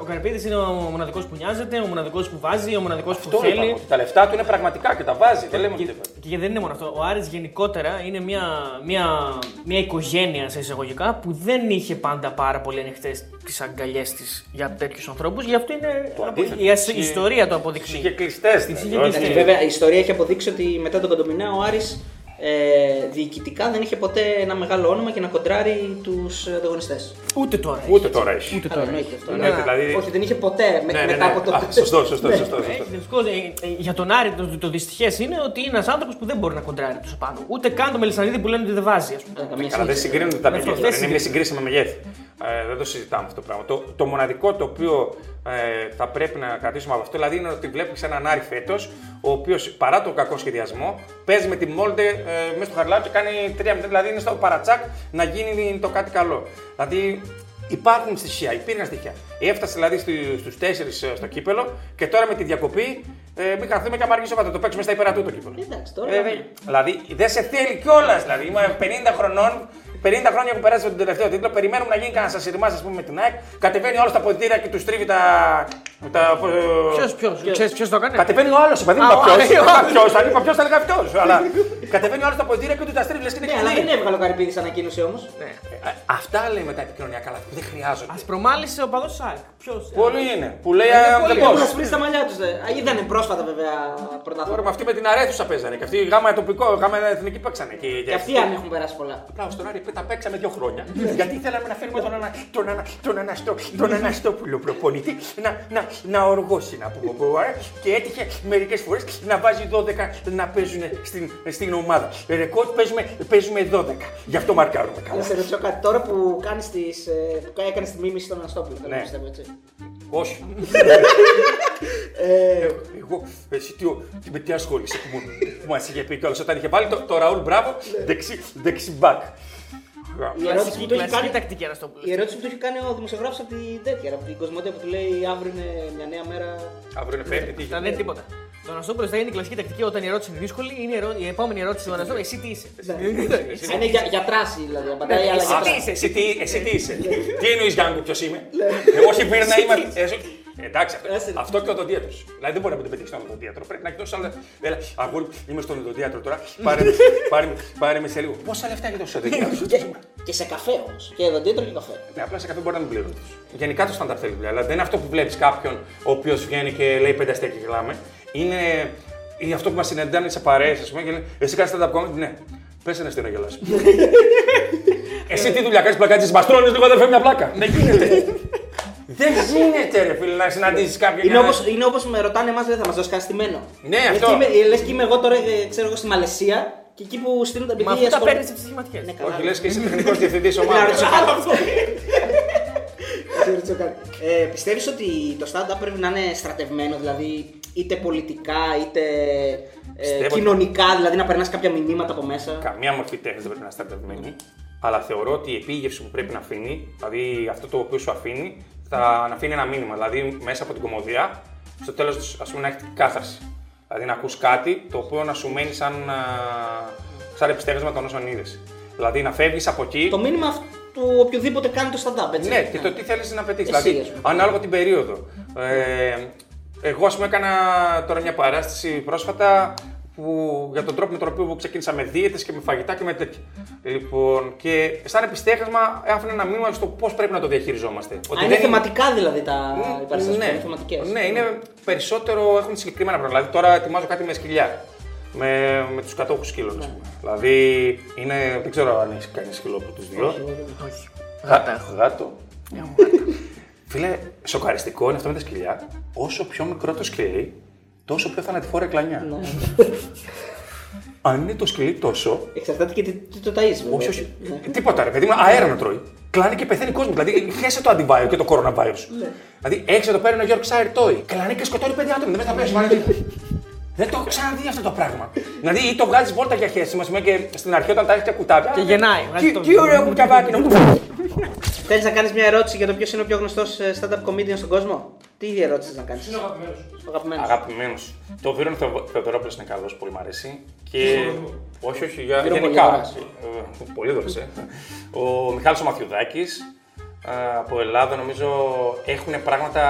ο Καρπίδη είναι ο μοναδικός που νοιάζεται, ο μοναδικός που βάζει, ο μοναδικός που Αυτό είπα, θέλει. ότι τα λεφτά του είναι πραγματικά και τα βάζει. Δεν λέμε ότι Και, δεν βάζει. και δεν είναι μόνο αυτό. Ο Άρης γενικότερα είναι μια, μια, μια οικογένεια σε εισαγωγικά που δεν είχε πάντα πάρα πολύ ανοιχτές τις αγκαλιές της για τέτοιους ανθρώπους. Γι' αυτό είναι. Το απο- αντίθετο. η ασ- Είχε- ιστορία το Είχε αποδεικνύει. κλειστέ. Τις είχε κλειστές. Εντάξει, βέβαια η ιστορία έχει αποδείξει ότι μετά τον Κοντομινά ο Άρης ε, διοικητικά δεν είχε ποτέ ένα μεγάλο όνομα και να κοντράρει τους ανταγωνιστές. Ούτε τώρα. έχεις. Ούτε τώρα έχεις. Ούτε Καλά, τώρα. εννοείται αυτό. Εννοείται, Ναι. δηλαδή- Όχι, δεν είχε ποτέ με- Ναι, ναι, μετά ναι. από το. Α, Σωστό, σωστό, σωστό. σωστό. Ε, δυστυχώς, ε, ε, για τον Άρη το, το, το δυστυχές είναι ότι είναι ένας άνθρωπος που δεν μπορεί να κοντράρει τους πάνω. Ούτε καν το Μελισανίδη που λένε ότι δεν βάζει, ας πούμε. Καμία Καλά, δεν σχέση. συγκρίνονται τα Με μεγέθη. αυτές Είναι μια συγκρίνονται. συγκρίσιμα μεγέθη. Ε, δεν το συζητάμε αυτό το πράγμα. Το, το μοναδικό το οποίο ε, θα πρέπει να κρατήσουμε από αυτό δηλαδή είναι ότι βλέπεις έναν Άρη φέτος, ο οποίος παρά τον κακό σχεδιασμό παίζει με τη Μόλντε ε, μέσα στο χαρλάου και κάνει 3-0. Δηλαδή είναι στο παρατσάκ να γίνει το κάτι καλό. Δηλαδή υπάρχουν στοιχεία, υπήρχαν στοιχεία. Έφτασε δηλαδή στους 4 στο κύπελο και τώρα με τη διακοπή ε, μην καθούμε και αμαργήσω θα το παίξουμε στα υπερά του το κύπελο. Εντάξει, τώρα- Ε, δε- δηλαδή δεν σε θέλει κιόλας. Δηλαδή είμαι 50 χρονών, 50 χρόνια έχουν περάσει από τον τελευταίο τίτλο. Περιμένουμε να γίνει κανένα ασυρμά, ας πούμε, με την ΑΕΚ. Κατεβαίνει ο άλλο τα ποδητήρια και τους τρίβει τα. τα Ποιος, ποιος, ξέρεις ποιος το έκανε. Κατεβαίνει ο άλλος, παιδί μου, Α, ποιο. ο άλλος. [laughs] Ποιος, θα είπα ποιος, θα έλεγα αυτός. Αλλά [laughs] κατεβαίνει ο άλλο τα ποδητήρια και τους τα στρίβει, λες και είναι Ναι, αλλά δεν κοινή. έβγαλε ο Καρυπίδης ανακοίνωση όμως. Ναι. Ε, Αυτά λέμε τα επικοινωνιακά λάθη που δεν χρειάζονται. Α προμάλυσε ο παδός ΣΑΚ. Ποιος. Πολλοί είναι. Που λέει Είναι «Α, πολύ. δεν Έχουν πώς». ασπρίσει τα μαλλιά τους. Είδανε πρόσφατα βέβαια Τώρα πρωτάθλημα. με αυτή με την αρέθουσα παίζανε. Και αυτή η γάμα τοπικό, γάμα εθνική παίξανε. Και, Και αυτοί αν έχουν περάσει πολλά. Απλά στον Άρη τα παίξαμε δύο χρόνια. γιατί θέλαμε να φέρουμε τον, ανα, τον, ανα, τον, αναστό, τον Αναστόπουλο προπονητή να, να, να οργώσει να πούμε. που, ε, Και έτυχε μερικές φορές να βάζει 12 να παίζουν στην, στην ομάδα. Ρεκόρ παίζουμε, παίζουμε 12. Γι' αυτό μαρκάρουμε Να καλά. σε ρωτήσω κάτι τώρα που κάνεις τις, ε, που έκανες τη μίμηση στον Αναστόπουλο. θέλω να Ναι. πιστεύω έτσι. Όχι. Ε, Εγώ, εσύ τι, τι με τι ασχολείσαι που, μου- που μας είχε πει κιόλα όταν είχε βάλει το, το Ραούλ Μπράβο δεξί, δεξί μπακ. Η ερώτηση που του έχει Κλασική κάνει, τακτική Αναστόπουλο. η ερώτηση που του έχει κάνει ο δημοσιογράφος από την τέτοια, από την Κοσμοτέ που του λέει αύριο είναι μια νέα μέρα. Αύριο είναι πέμπτη, τι Θα δεν είναι τίποτα. Το Αναστόπουλο θα είναι η κλασική τακτική όταν η ερώτηση είναι δύσκολη. Είναι η, ερώ- η επόμενη ερώτηση του Αναστόπουλου. Εσύ τι είσαι; Α, Είναι για, για τράση δηλαδή. Απαντάει, αλλά εσύ για τι τράση. είσαι. Εσύ τι, εσύ τι είσαι. τι εννοείς Γιάνγκο, ποιος είμαι; Εγώ όχι πήρε να είμαι. Εσύ- Εντάξει, αυτό- Άσε. αυτό και ο οδοντίατρος. Δηλαδή δεν μπορεί να μην το πετύχει στον οδοντίατρο. Πρέπει να κοιτάξει άλλα. Έλα, αγόρι, μου, είμαι στον οδοντίατρο τώρα. Πάρε με, [laughs] πάρε, με- πάρε με σε λίγο. Πόσα λεφτά έχει [laughs] τόσο οδοντίατρο; Και, και σε καφέ όμως. Και δοντίατρο και καφέ. Ναι, απλά σε καφέ μπορεί να μην πληρώνεις. Γενικά το stand-up θέλει δουλειά. Δηλαδή δεν είναι αυτό που βλέπεις κάποιον ο οποίος βγαίνει και λέει πέντε αστεία και γελάμε. Είναι ή αυτό που μας συναντάνε σε παρέες, ας πούμε, και λέει Εσύ κάνεις stand-up comedy, ναι. Πες ένα αστείο να γελάσει. [laughs] Εσύ τι δουλειά κάνεις πλακάτσε, μα τρώνε λίγο αδερφέ μια πλάκα. Δεν γίνεται. Δεν γίνεται, ρε φίλε, να συναντήσεις κάποιον. Είναι για να- όπως, είναι όπως με ρωτάνε εμάς δεν θα μας δώσεις κάτι στημένο. Ναι, Λες αυτό. και είμαι- Λες και είμαι εγώ τώρα, ε, ξέρω εγώ, στη Μαλαισία και εκεί που στείλουν τα Μα παιδιά. αφού τα ασχολούνται- παίρνεις από τις σχηματικέ. Ναι, καλά. Όχι, λες και είσαι τεχνικός διευθυντής Να ομάδα. ρωτήσω κάτι. Να σε ρωτήσω κάτι. Ε, πιστεύεις ότι το stand-up πρέπει να είναι στρατευμένο, δηλαδή είτε πολιτικά είτε ε, Πιστεύω ότι- κοινωνικά, δηλαδή να περνάς κάποια μηνύματα από μέσα; Καμία μορφή τέχνης δεν πρέπει να είναι στρατευμένη. Αλλά θεωρώ ότι η επίγευση που πρέπει να αφήνει, δηλαδή αυτό το οποίο σου αφήνει, θα να αφήνει ένα μήνυμα. Δηλαδή μέσα από την κομμωδία, στο τέλος ας πούμε να έχεις κάθαρση. Δηλαδή να ακούς κάτι το οποίο να σου μένει σαν, α, σαν επιστέγασμα των όσων είδες. Δηλαδή να φεύγεις από εκεί. Το μήνυμα αυτού του οποιοδήποτε κάνει το stand-up, έτσι. Ναι, και το τι θέλεις να πετύχεις. Εσύ, Δηλαδή, ας πούμε. ανάλογα την περίοδο. Ε, εγώ, ας πούμε, έκανα τώρα μια παράσταση πρόσφατα που, για τον τρόπο με τον οποίο ξεκίνησα με δίαιτες και με φαγητά και με τέτοια. Λοιπόν, και σαν επιστέγασμα άφηνα ένα μήνυμα στο πώς πρέπει να το διαχειριζόμαστε. Α, είναι θεματικά δηλαδή τα οι παραστάσεις, ναι, είναι θεματικές. ναι, είναι περισσότερο, έχουν συγκεκριμένα πράγματα. Δηλαδή, τώρα ετοιμάζω κάτι με σκυλιά. Με, με τους κατόχου σκύλων, Ναι. α πούμε. Δηλαδή, είναι, δεν ξέρω αν έχει κάνει σκυλό από τους δύο. Όχι. Γάτα έχω. Γάτο. Φίλε, σοκαριστικό είναι αυτό με τα σκυλιά. Όσο πιο μικρό το σκυλί, τόσο πιο θανατηφόρα η κλανιά. Ναι. Αν είναι το σκυλί τόσο, Εξαρτάται και τι, τι το ταΐζεις βέβαια. όχι, όχι. Ναι. Τίποτα, ρε παιδί μου, αέρα να τρώει. Κλάνει και πεθαίνει κόσμο. Δηλαδή, χέσε το αντιβάιο και το coronavirus. Ναι. Δηλαδή, έχεις εδώ πέρα ένα Yorkshire Toy. Κλάνει και σκοτώνει πέντε άτομα. Δεν θα πέσει. βάλε τίποτα. Δεν το έχω ξαναδεί αυτό το πράγμα. Δηλαδή, ή το βγάζεις βόλτα για χέση μα και στην αρχή όταν τα έχεις τα κουτάκια. Και γεννάει, βγάζει Τι, το- τι ωραίο κουταβάκι να μου Θέλεις να κάνεις μια ερώτηση για το ποιος είναι ο πιο γνωστός ε, stand-up comedian στον κόσμο; Τι ερώτηση θες να κάνεις; Είναι ο αγαπημένος. Ο αγαπημένος. Αγαπημένος. Το Βίρον Θεοδωρόπουλος είναι καλός, πολύ μου αρέσει. Και. όχι, όχι, για... Βίρον γενικά. Πολυδωράς. Ε, Πολύ δωρος, ε. Ο Μιχάλης ο Μαθιουδάκης ε, από Ελλάδα νομίζω έχουν πράγματα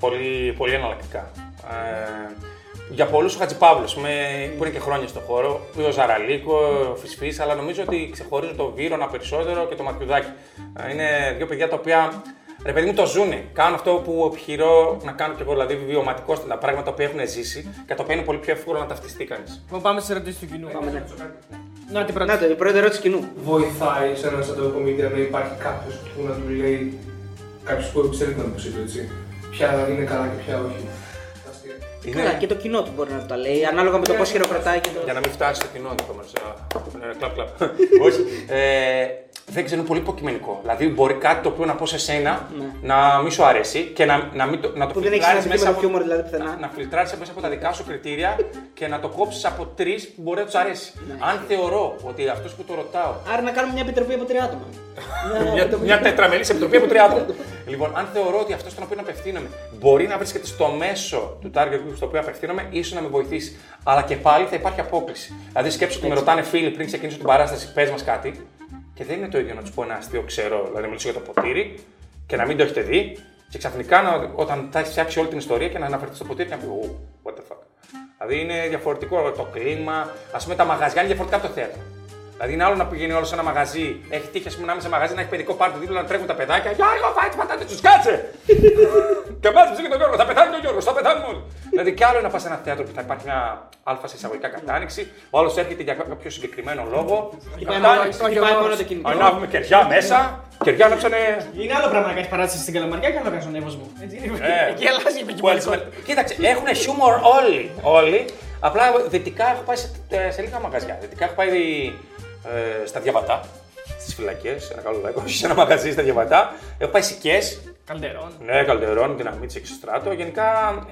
πολύ, πολύ εναλλακτικά. Ε, για πολλούς ο Χατζηπαύλος που είναι και χρόνια στον χώρο, ο Ζαραλίκο, ο Φυσφής, αλλά νομίζω ότι ξεχωρίζω το Βίρονα περισσότερο και το Μαθιουδάκη. Ε, είναι δύο παιδιά τα οποία Ρε παιδί μου το ζουνε. Κάνουν αυτό που επιχειρώ να κάνω και εγώ, δηλαδή βιωματικό τα πράγματα που έχουν ζήσει και τα οποία είναι πολύ πιο εύκολο να ταυτιστεί κανείς. Λοιπόν, πάμε στι ερωτήσεις του κοινού. Πάμε, ναι. Να την πρώτη. Να το, η πρώτη ερώτηση κοινού. Βοηθάει σε ένα stand-up comedian να υπάρχει κάποιος που να του λέει. Κάποιο που ξέρει να το έτσι. Ποια είναι καλά και ποια όχι. Αστεία. Είναι... Καλά, και το κοινό του μπορεί να τα λέει, ανάλογα με το πώς χειροκροτάει και το. Για να μην φτάσει στο κοινό το μας. ε, Κλαπ, κλαπ. [laughs] Όχι. Ε, δεν ξέρω, είναι πολύ υποκειμενικό. Δηλαδή, μπορεί κάτι το οποίο να πω σε σένα να μην σου αρέσει και να, να, μην το, να το Που δεν έχει φιλτράρεις σημασία με το χιούμορ δηλαδή να, πουθενά. να φιλτράρεις μέσα από τα δικά σου κριτήρια και να το κόψεις από τρεις που μπορεί να τους αρέσει. Αν θεωρώ ότι αυτός που το ρωτάω Άρα να κάνουμε μια επιτροπή από τρία άτομα. [laughs] μια, μια τετραμελής επιτροπή από τρία άτομα. λοιπόν, αν θεωρώ ότι αυτός στον οποίο απευθύνομαι μπορεί να βρίσκεται στο μέσο του target group στο οποίο απευθύνομαι, ίσως να με βοηθήσει. Αλλά και πάλι θα υπάρχει απόκληση. Δηλαδή, σκέψου ότι με ρωτάνε φίλοι πριν ξεκινήσω την παράσταση, πες μας κάτι. Και Και δεν είναι το ίδιο να τους πω ένα αστείο ξερό, δηλαδή να μιλήσω για το ποτήρι και να μην το έχετε δει, και ξαφνικά να, όταν θα έχεις φτιάξει όλη την ιστορία και να αναφερθείς στο ποτήρι και να πεις «Ου, what the fuck. Δηλαδή είναι διαφορετικό το κλίμα. Α πούμε τα μαγαζιά είναι διαφορετικά από το θέατρο. Δηλαδή είναι άλλο να πηγαίνει όλο σε ένα μαγαζί, έχει τύχει ας πούμε, να είμαι σε μαγαζί, να έχει παιδικό πάρτι δίπλα, να τρέχουν τα παιδάκια. Γιώργο, φάει τι πατάτε τους, κάτσε! και μάτσε και τον Γιώργο, θα πεθάνει ο Γιώργος, θα πεθάνουμε όλοι. δηλαδή κι άλλο είναι να πας σε ένα θέατρο που θα υπάρχει μια αλφα σε εισαγωγικά κατάνοιξη, ο άλλος έρχεται για κάποιο συγκεκριμένο λόγο. Και πάει Κατάνοιξη. μόνο- και πάει μόνο το κινητό. Ανάβουμε κεριά μέσα, κεριά να ψανε. Είναι άλλο πράγμα να κάνεις παράσταση στην Καλαμαριά και άλλο να κάνεις στον Εύωσμο. Έτσι είναι. Ε, [laughs] Εκεί αλλάζει η που επικοινωνία. έτσι- Κοίταξε, έχουν χιούμορ όλοι. όλοι. Απλά δυτικά έχω πάει σε, ε, σε λίγα μαγαζιά. Δυτικά έχω πάει ε, στα διαβατά, στις φυλακές, ένα καλό λαϊκό, [laughs] σε ένα μαγαζί στα διαβατά. Έχω πάει σικέ, Καλτερών. ναι, καλτερών, δυναμίτσε και στο στράτο. Γενικά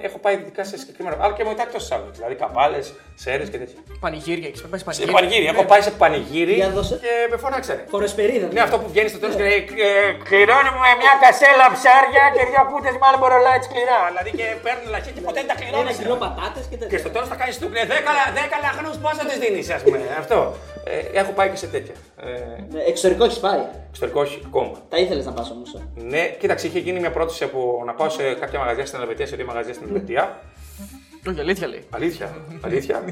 έχω πάει δυτικά σε συγκεκριμένο. Αλλά και μετά εκτός Θεσσαλονίκη. Δηλαδή καπάλες, σέρες και τέτοια. Πανηγύρια, έχεις πάει σε Σε πανηγύρια. πανηγύρι. Έχω πάει σε πανηγύρι Για δώσε. και με φώναξανε. Χωρεσπερίδα. Ναι, αυτό που βγαίνει στο τέλος και λέει «Ε, Κληρώνει μου μια κασέλα ψάρια και δύο κούτες μάλλον μπορολάιτ σκληρά. Δηλαδή και παίρνουν λαχή και ποτέ δεν τα Ένα κληρώνει. κιλό πατάτες και Και τέτοια. στο τέλος θα κάνεις του ναι, 10 λαχνούς πόσο τη δίνεις, ας πούμε. Αυτό. Ε, έχω πάει και σε τέτοια. Ε, Ναι, Εξωτερικό έχεις πάει. Εξωτερικό όχι ακόμα. Τα ήθελες να πας όμως. Ναι, κοίταξε, είχε γίνει μια πρόταση από να πάω σε κάποια μαγαζιά στην Ελβετία, σε δύο μαγαζιά στην Ελβετία. Όχι, αλήθεια λέει. Αλήθεια. Αλήθεια.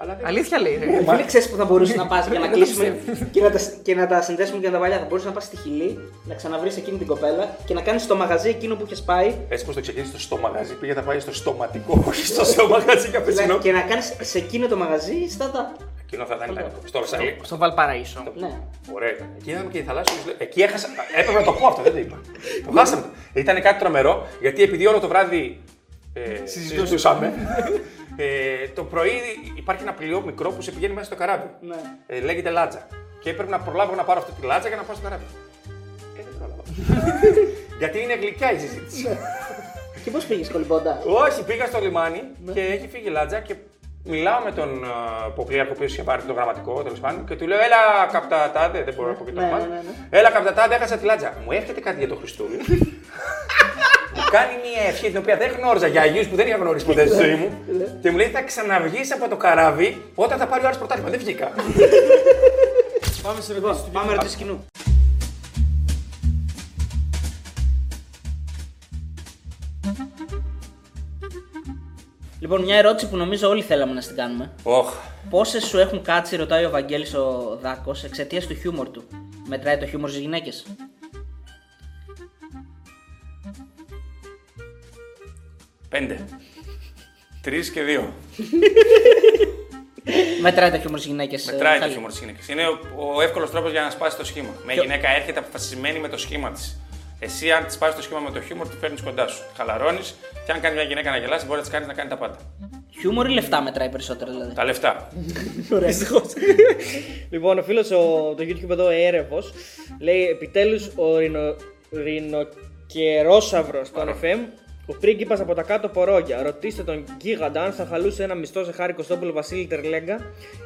Αλλά δεν Αλήθεια λέει. ρε. Φίλε, ξέρεις που θα μπορούσες να πας για να [laughs] κλείσουμε και να, τα, και να τα συνδέσουμε και με τα παλιά. Θα μπορούσες να πας στη Χιλή, να ξαναβρεις εκείνη την κοπέλα και να κάνεις το μαγαζί εκείνο που είχες πάει Έτσι πω το ξεκίνησες στο στο μαγαζί, πήγε να πάει στο στοματικό, όχι στο [laughs] στο μαγαζί καπετσινό. και να κάνεις σε εκείνο το μαγαζί startup. Εκείνο θα ήταν λαϊκό. Στο Ρωσαλί. Στο Βαλπαραίσο. Ναι. Ωραία. ήταν. Εκεί είδαμε και η θαλάσσια. Εκεί έχασα. Έπρεπε να το πω αυτό, δεν το είπα. Το χάσαμε. Ήταν κάτι τρομερό, γιατί επειδή όλο το βράδυ ε, συζητούσαμε. ε, το πρωί υπάρχει ένα πλοίο μικρό που σε πηγαίνει μέσα στο καράβι. Ναι. Ε, λέγεται Λάτζα. Και έπρεπε να προλάβω να πάρω αυτή τη λάτζα για να πάω στο καράβι. Ε, δεν πρόλαβα. [laughs] γιατί είναι γλυκιά η συζήτηση. Και πώς πήγες κολυμπώντας; Όχι, πήγα στο λιμάνι και έχει φύγει η λάτζα και μιλάω με τον uh, Ποπλίαρχο, ο οποίος είχε πάρει το γραμματικό τέλος πάντων και του λέω: Έλα, καπτατάδε, δεν μπορώ να πω και το Ναι, όνομα. ναι, ναι, ναι. Έλα, καπτατάδε, έχασα τη λάτζα. Μου έρχεται κάτι για το Χριστούγεννο. [laughs] μου κάνει μια ευχή την οποία δεν γνώριζα για Αγίους που δεν είχα γνωρίσει ποτέ στη ζωή μου. και μου λέει: Θα ξαναβγείς από το καράβι όταν θα πάρει ο άλλος πρωτάθλημα. Δεν βγήκα. Πάμε σε Λοιπόν, πάμε ρωτήσει κοινού. Λοιπόν, μια ερώτηση που νομίζω όλοι θέλαμε να την κάνουμε. Όχ. Πόσες σου έχουν κάτσει, ρωτάει ο Βαγγέλης ο Δάκος, εξαιτίας του χιούμορ του; Μετράει το χιούμορ στις γυναίκες; Πέντε. Τρεις και δύο. Μετράει το χιούμορ στις γυναίκες. Μετράει το χιούμορ τη γυναίκα. Είναι ο, ο εύκολος τρόπος για να σπάσει το σχήμα. Μια Και- γυναίκα έρχεται αποφασισμένη με το σχήμα της. Εσύ, αν της σπάσει το σχήμα με το χιούμορ, τη φέρνεις κοντά σου. Χαλαρώνεις και αν κάνει μια γυναίκα να γελάσει, μπορεί να της κάνεις να κάνει τα πάντα. Χιούμορ ή λεφτά μετράει περισσότερο δηλαδή; Τα λεφτά. [laughs] Δυστυχώς. λοιπόν, ο φίλος το YouTube εδώ, Έρευος, λέει επιτέλους ο ρινο, ρινοκερόσαυρο των FM, ο πρίγκιπας από τα κάτω πορόγια. Ρωτήστε τον γίγαντα αν θα χαλούσε ένα μισθό σε χάρη Κωστόπουλο Βασίλη Τερλέγκα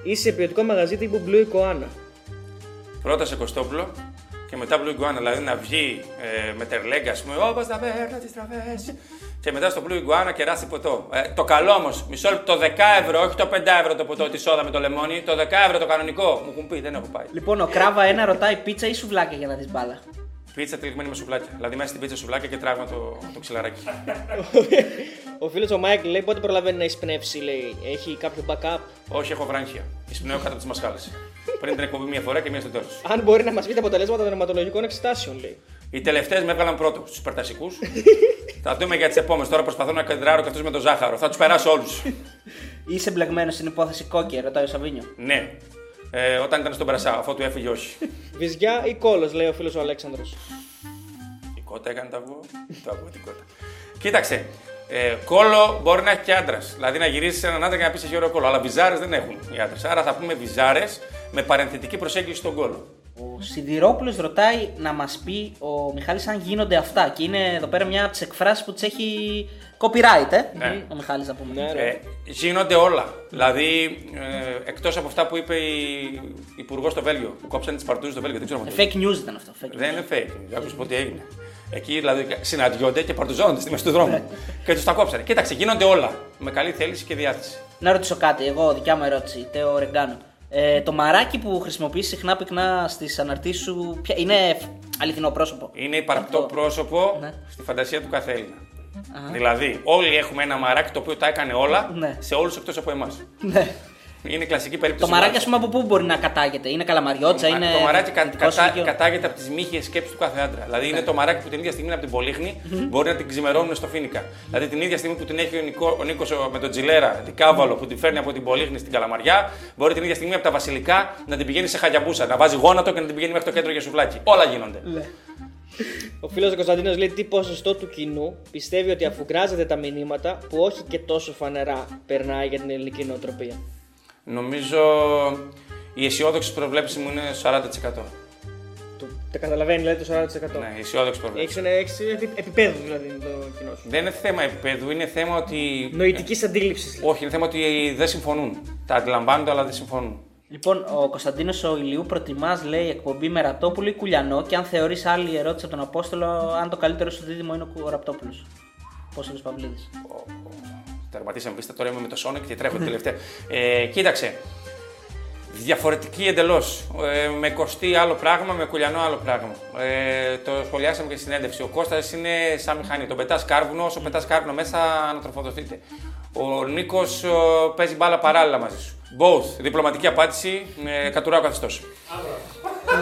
ή σε ποιοτικό μαγαζί τύπου Blue Ikoana. Πρώτα σε Κωστόπουλο και μετά Blue Iguana. Δηλαδή να βγει ε, με τερλέγκα, ας πούμε, όπως τα βέρνα τη τραβέ. Και μετά στο Blue Iguana κεράσει ποτό. Ε, το καλό όμως, μισό λεπτό, το 10 ευρώ, όχι το 5 ευρώ το ποτό τη σόδα με το λεμόνι, το 10 ευρώ το κανονικό. Μου έχουν πει, δεν έχω πάει. Λοιπόν, ο Κράβα ένα ρωτάει πίτσα ή σουβλάκια για να δεις μπάλα. Πίτσα τυλιγμένη με σουβλάκια. Δηλαδή μέσα στην πίτσα σουβλάκια και τράβημα το, το ξυλαράκι. Ο φίλος ο Μάικλ λέει πότε προλαβαίνει να εισπνεύσει, λέει. Έχει κάποιο backup; Όχι, έχω βράγχια. Εισπνέω κάτω από τις μασχάλες. Πριν την εκπομπή μία φορά και μία στο τέλος. Αν μπορεί να μας πει τα αποτελέσματα των αιματολογικών εξετάσεων, λέει. Οι τελευταίες με έβγαλαν πρώτο στους περτασικούς. [laughs] θα δούμε για τις επόμενες. Τώρα προσπαθώ να κεντράρω και αυτούς με το ζάχαρο. Θα τους περάσω όλους. Είσαι μπλεγμένο στην υπόθεση κόκκι, ρωτάει ο Σαβίνιο. ναι. Ε, όταν ήταν στον Περασά, αφού του έφυγε, όχι. Βυζιά ή κόλος, λέει ο φίλος ο Αλέξανδρος. Η κότα έκανε το αυγό. Το αυγό την κότα. Κοίταξε. Ε, κόλο μπορεί να έχει και άντρας. Δηλαδή να γυρίσει σε έναν άντρα και να πεις έχει ωραίο κόλο. Αλλά βυζάρες δεν έχουν οι άντρες. Άρα θα πούμε βυζάρες με παρενθετική προσέγγιση στον κόλο. Ο Σιδηρόπουλος ρωτάει να μας πει ο Μιχάλης αν γίνονται αυτά. Και είναι εδώ πέρα μια από τις εκφράσεις που τις έχει copyright, ε. Ναι. Ο Μιχάλης να πούμε. Ναι, ρε. Ε, γίνονται όλα. Δηλαδή, ε, εκτός από αυτά που είπε η υπουργός στο Βέλγιο, που κόψανε τις παρτούζες στο Βέλγιο, δεν ξέρω αν το Fake news ήταν αυτό. Fake news. Δεν είναι fake. Δεν άκουσα πω τι έγινε. Εκεί δηλαδή συναντιόνται και παρτουζώνονται στη μέση του δρόμου. και τους τα κόψανε. Κοίταξε, γίνονται όλα. Με καλή θέληση και διάθεση. Να ρωτήσω κάτι, εγώ, δικιά μου ερώτηση, Τέο Ρεγκάνο. Ε, το μαράκι που χρησιμοποιείς συχνά πυκνά στις αναρτήσεις σου ποια- είναι αληθινό πρόσωπο; Είναι υπαρκτό Αυτό. πρόσωπο Ναι. στη φαντασία του κάθε Έλληνα. Δηλαδή, όλοι έχουμε ένα μαράκι το οποίο τα έκανε όλα Ναι. σε όλους εκτός από εμάς. Ναι. Είναι κλασική Το περίπτωση. μαράκι, ας μάτσα. πούμε, από πού μπορεί να κατάγεται; Είναι καλαμαριώτσα, είναι. Το μαράκι κα, δικό σου κατά, οικείο. κατάγεται από τις μύχιε σκέψει του κάθε άντρα. Δηλαδή, Ναι. είναι το μαράκι που την ίδια στιγμή είναι από την Πολύχνη, μπορεί να την ξημερώνουν στο Φίνικα. Δηλαδή, την ίδια στιγμή που την έχει ο, Νικό, ο Νίκος με τον Τζιλέρα, την Κάβαλο που την φέρνει από την Πολύχνη στην Καλαμαριά, μπορεί την ίδια στιγμή από τα Βασιλικά να την πηγαίνει σε χαγιαμπούσα, να βάζει γόνατο και να την πηγαίνει μέχρι το κέντρο για σουβλάκι. Όλα γίνονται. Ναι. Ο φίλος Κωνσταντίνος λέει τι ποσοστό του κοινού πιστεύει ότι αφουγκράζεται τα μηνύματα που όχι και τόσο φανερά περνάει για την ελληνική νοοτροπία. Νομίζω η αισιόδοξη προβλέψη μου είναι 40%. Το, τα καταλαβαίνει δηλαδή το 40%. Ναι, η αισιόδοξη προβλέψη. Έχεις ένα έξι επι, επίπεδο δηλαδή το κοινό σου. Δεν είναι θέμα επίπεδου, είναι θέμα ότι. Νοητικής αντίληψης. Όχι, είναι θέμα ότι δεν συμφωνούν. Τα αντιλαμβάνονται, αλλά δεν συμφωνούν. Λοιπόν, ο Κωνσταντίνος ο Ηλιού προτιμάς, λέει, εκπομπή με Ραπτόπουλο ή Κουλιανό και αν θεωρείς άλλη ερώτηση από τον Απόστολο, αν το καλύτερο σου δίδυμο είναι ο Ραπτόπουλος. Πώ είναι ο Παυλίδη. Τερματίσαμε πίστα, τώρα είμαι με το Sonic και τρέχω την τελευταία. Ε, κοίταξε. Διαφορετική εντελώς. Ε, με κοστί άλλο πράγμα, με κουλιανό άλλο πράγμα. Ε, το σχολιάσαμε και στη συνέντευξη. Ο Κώστας είναι σαν μηχανή. Τον πετάς κάρβουνο, όσο πετάς κάρβουνο μέσα ανατροφοδοτείτε. Ο Νίκος παίζει μπάλα παράλληλα μαζί σου. Both. Διπλωματική απάντηση με κατουράω καθεστώ.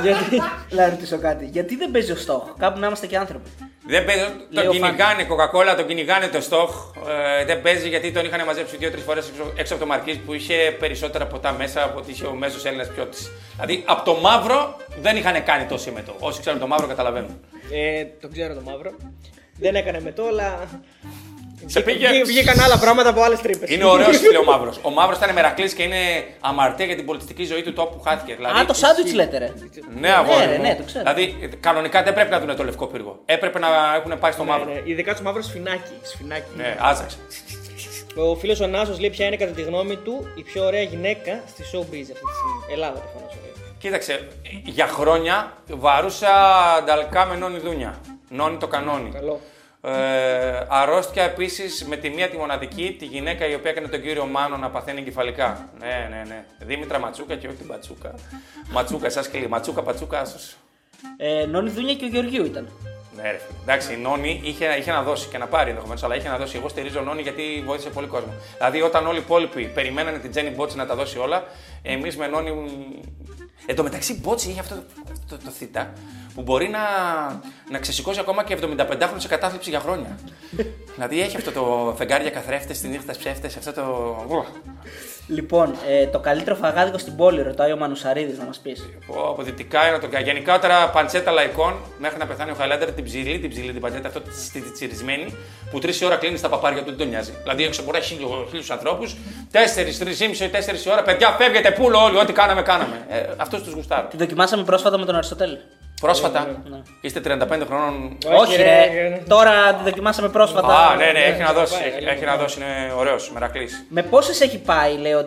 Γιατί. [laughs] Να ρωτήσω κάτι. Γιατί δεν παίζει ο στόχ, κάπου να είμαστε και άνθρωποι. Δεν παίζει, Λέει τον ο Φάνης. κυνηγάνε Coca-Cola, τον κυνηγάνε το στόχ. Ε, δεν παίζει γιατί τον είχαν μαζέψει δύο-τρεις φορές έξω, έξω από το Μαρκίζ που είχε περισσότερα ποτά μέσα από ότι είχε ο μέσος Έλληνας ποιότη. Δηλαδή από το μαύρο δεν είχαν κάνει το σύμμετο. Όσοι ξέρουν το μαύρο καταλαβαίνουν. Ε, το ξέρω το μαύρο. Δεν έκανε με το, αλλά. Σε πήγε- Βγή- Βγήκαν άλλα πράγματα από άλλες τρύπες. Είναι ωραίος [laughs] φίλε ο μαύρος. Ο μαύρος ήταν μερακλή και είναι αμαρτία για την πολιτιστική ζωή του τόπου που χάθηκε. Δηλαδή, Α, το σάντουιτ λέτε, ρε. Ναι, αγόρι. ρε, μου. ναι, το ξέρω. Δηλαδή, κανονικά δεν πρέπει να δουν το λευκό πύργο. Έπρεπε να έχουν πάει στο μαύρο. Ναι, ειδικά του μαύρο σφινάκι. σφινάκι. Ναι, άζαξε. Ο φίλος ο Νάσος λέει ποια είναι κατά τη γνώμη του η πιο ωραία γυναίκα στη showbiz αυτή τη στιγμή; Ελλάδα προφανώ. Κοίταξε, για χρόνια βαρούσα νταλκά με νόνι δούνια. Νόνι το κανόνι. Καλό. Ε, αρρώστια επίσης με τη μία τη μοναδική, τη γυναίκα η οποία έκανε τον κύριο Μάνο να παθαίνει εγκεφαλικά. Ναι, ναι, ναι. Δήμητρα Ματσούκα και όχι την Πατσούκα. Ματσούκα, σας κλείνει. Ματσούκα, πατσούκα, άσο. Ε, Νόνι Δούνια και ο Γεωργίου ήταν. Ναι, ρε φίλε. Εντάξει, η Νόνη είχε, είχε να δώσει και να πάρει ενδεχομένως, αλλά είχε να δώσει. Εγώ στηρίζω Νόνη γιατί βοήθησε πολύ κόσμο. Δηλαδή, όταν όλοι οι υπόλοιποι περιμένανε την Τζέννη Μπότση να τα δώσει όλα, εμείς με Νόνη. Εν τω μεταξύ, Μπότση είχε αυτό το, το, το, θήτα που μπορεί να, να ξεσηκώσει ακόμα και 75χρονο σε κατάθλιψη για χρόνια. [laughs] δηλαδή, έχει αυτό το φεγγάρια καθρέφτες, τη νύχτα ψεύτες, αυτό το. Ω, Λοιπόν, ε, το καλύτερο φαγάδικο στην πόλη, ρωτάει ο Μανουσαρίδης να μας πεις. πω, Από δυτικά είναι το Γενικότερα παντσέτα λαϊκών μέχρι να πεθάνει ο Χαϊλάντερ την ψηλή, την ψηλή την παντσέτα, αυτό τη τη τσιρισμένη που τρεις ώρα κλείνει στα παπάρια του, δεν τον νοιάζει. Δηλαδή έξω μπορεί να έχει χίλιους ανθρώπους, τέσσερις, τρεις ήμιση, τέσσερις ώρα, παιδιά φεύγετε πούλο όλοι, ό,τι κάναμε, κάναμε. Ε, Αυτούς τους γουστάρω. Τη δοκιμάσαμε πρόσφατα με τον Αριστοτέλη. Πρόσφατα, ναι. είστε 35 χρόνων. Όχι, ρε, ρε. ρε. Τώρα τη δοκιμάσαμε πρόσφατα. Α, ναι, ναι, έχει να δώσει. πάει, Έχει, καλή έχει να δώσει, είναι ωραίος, μερακλής. Με πόσες έχει πάει, λέει, ο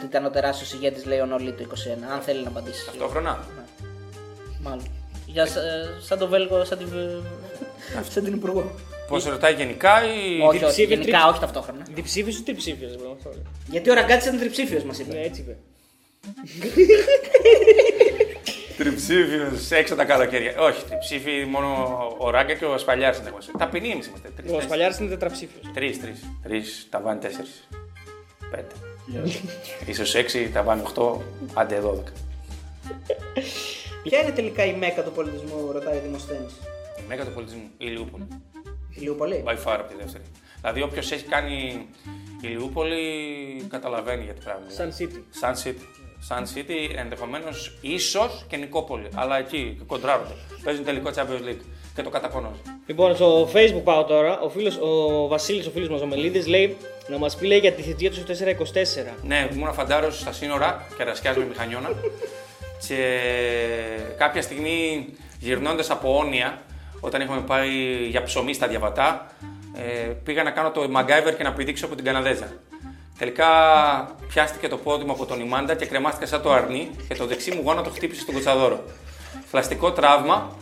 τιτανοτεράσιο ηγέτης, λέει ο Νολί το 21, αν θέλει να απαντήσει. Ταυτόχρονα. Μάλλον. Για, σ- ε, σαν το Βέλγο, σαν την, σαν την Υπουργό. Πώς ρωτάει γενικά ή. όχι, όχι, διψήφιο, γενικά, τριψ- όχι ταυτόχρονα. Διψήφιο ή τριψήφιο. αυτό λέει. Γιατί ο Ραγκάτης ήταν τριψήφιος, μας είπε. Ναι, έτσι είπε. [laughs] Τριψήφιος έξω τα καλοκαίρια. Όχι, τριψήφι μόνο ο Ράγκα και ο Ασπαλιάρης είναι εγώ. Ταπεινοί εμείς είμαστε. Ο Ασπαλιάρης είναι τετραψήφιος. Τρεις, τρεις. Τρεις, τα βάνει τέσσερις. Πέντε. σω έξι, τα βάνει οχτώ, άντε δώδεκα. Ποια είναι τελικά η μέκα του πολιτισμού, ρωτάει ο Δημοσθένης. Η μέγα του πολιτισμού, η Ηλιούπολη. Ηλιούπολη. By far από τη δεύτερη. Δηλαδή, όποιος έχει κάνει Ηλιούπολη καταλαβαίνει γιατί πράγμα. Sun City. Sun City. Sun City ενδεχομένως ίσως και Νικόπολη. Αλλά εκεί κοντράρονται. Παίζουν τελικό Champions League και το κατακονώνουν. Λοιπόν, στο facebook πάω τώρα. Ο, φίλος, ο Βασίλης, ο φίλος μας ο Μελίδης, λέει να μας πει λέει, για τη θητεία του στο 424. Ναι, ήμουν φαντάρο στα σύνορα και ρασκιάζω με μηχανιώνα. και κάποια στιγμή γυρνώντας από όνια, όταν είχαμε πάει για ψωμί στα διαβατά, ε, πήγα να κάνω το MacGyver και να πηδήξω από την Καναδέζα. Τελικά πιάστηκε το πόδι μου από τον Ιμάντα και κρεμάστηκα σαν το αρνί και το δεξί μου γόνατο χτύπησε στον κοτσαδόρο. Φλαστικό τραύμα.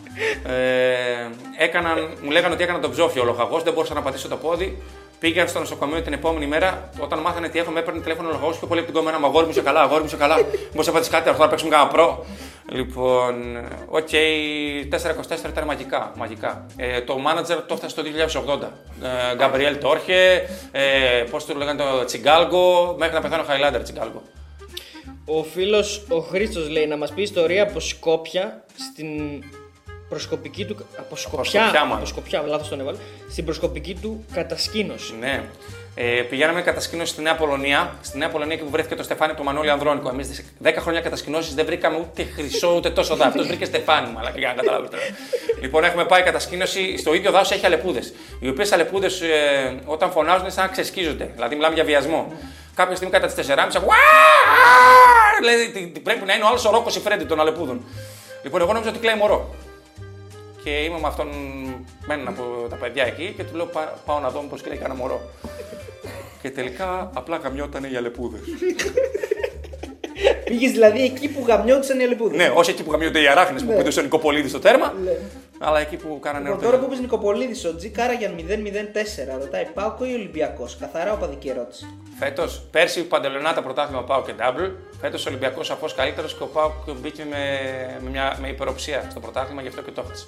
Ε, έκαναν, μου λέγανε ότι έκανα τον ψόφιο ο λοχαγός, δεν μπορούσα να πατήσω το πόδι. Πήγα στο νοσοκομείο την επόμενη μέρα, όταν μάθανε τι έχω, με έπαιρνε τηλέφωνο ο λογό πιο πολύ από την κομμένα. Μα αγόρι μου είσαι καλά, αγόρι μου είσαι καλά. Μπορείς να πάθει κάτι, θα παίξουμε κανένα προ. Λοιπόν, οκ, 4-24 ήταν μαγικά. μαγικά. Ε, το manager το έφτασε το 2080. Ε, Γκαμπριέλ Τόρχε, ε, πώς το λέγανε το Τσιγκάλγκο, μέχρι να πεθάνω Χαϊλάντερ Τσιγκάλγκο. Ο φίλος ο Χρήστος λέει να μας πει ιστορία από Σκόπια στην προσκοπική του. Από Σκοπιά, Σκοπιά, μάλλον. από Σκοπιά, λάθος τον έβαλε. Στην προσκοπική του κατασκήνωση. Ναι. Ε, πηγαίναμε κατασκήνωση στη Νέα Πολωνία. Στη Νέα Πολωνία εκεί που βρέθηκε το Στεφάνι του Μανώλη Ανδρώνικο. Εμείς 10 χρόνια κατασκηνώσεις δεν βρήκαμε ούτε χρυσό ούτε τόσο δάφο. Αυτός βρήκε Στεφάνι, μαλάκα, για να καταλάβετε. λοιπόν, έχουμε πάει κατασκήνωση. Στο ίδιο δάσος έχει αλεπούδες. Οι οποίες αλεπούδες ε, όταν φωνάζουν είναι σαν να ξεσκίζονται. Δηλαδή μιλάμε για βιασμό. Κάποια στιγμή κατά τις 4.30 ακούω. «Ουά!» Λέει, τι- τι- πρέπει να είναι ο άλλο ο Ρόκο η Φρέντι των αλεπούδων. Λοιπόν, εγώ νόμιζα ότι κλαίει μωρό. Και είμαι με αυτόν, με έναν από τα παιδιά εκεί και του λέω «Πά- πάω να δω πώ κλαίει κανένα μωρό. Και τελικά απλά γαμιότανε οι αλεπούδες. Πήγες δηλαδή εκεί που γαμιόντουσαν οι αλεπούδες. ναι, όχι εκεί που γαμιούνται οι αράχνες που πήδησε ο Νικοπολίδη στο τέρμα, αλλά εκεί που κάνανε Λοιπόν, τώρα ερωτήματα. που είπε Νικοπολίδης, ο Τζι Κάραγιαν 0-0-4. Ρωτάει Πάοκο ή Ολυμπιακός. Καθαρά οπαδική ερώτηση. Φέτος, πέρσι παντελονάτα πρωτάθλημα Πάο και Double. Φέτος ο Ολυμπιακός σαφώς καλύτερος και ο Πάο μπήκε με, με, μια, με υπεροψία στο πρωτάθλημα, γι' αυτό και το έχασε.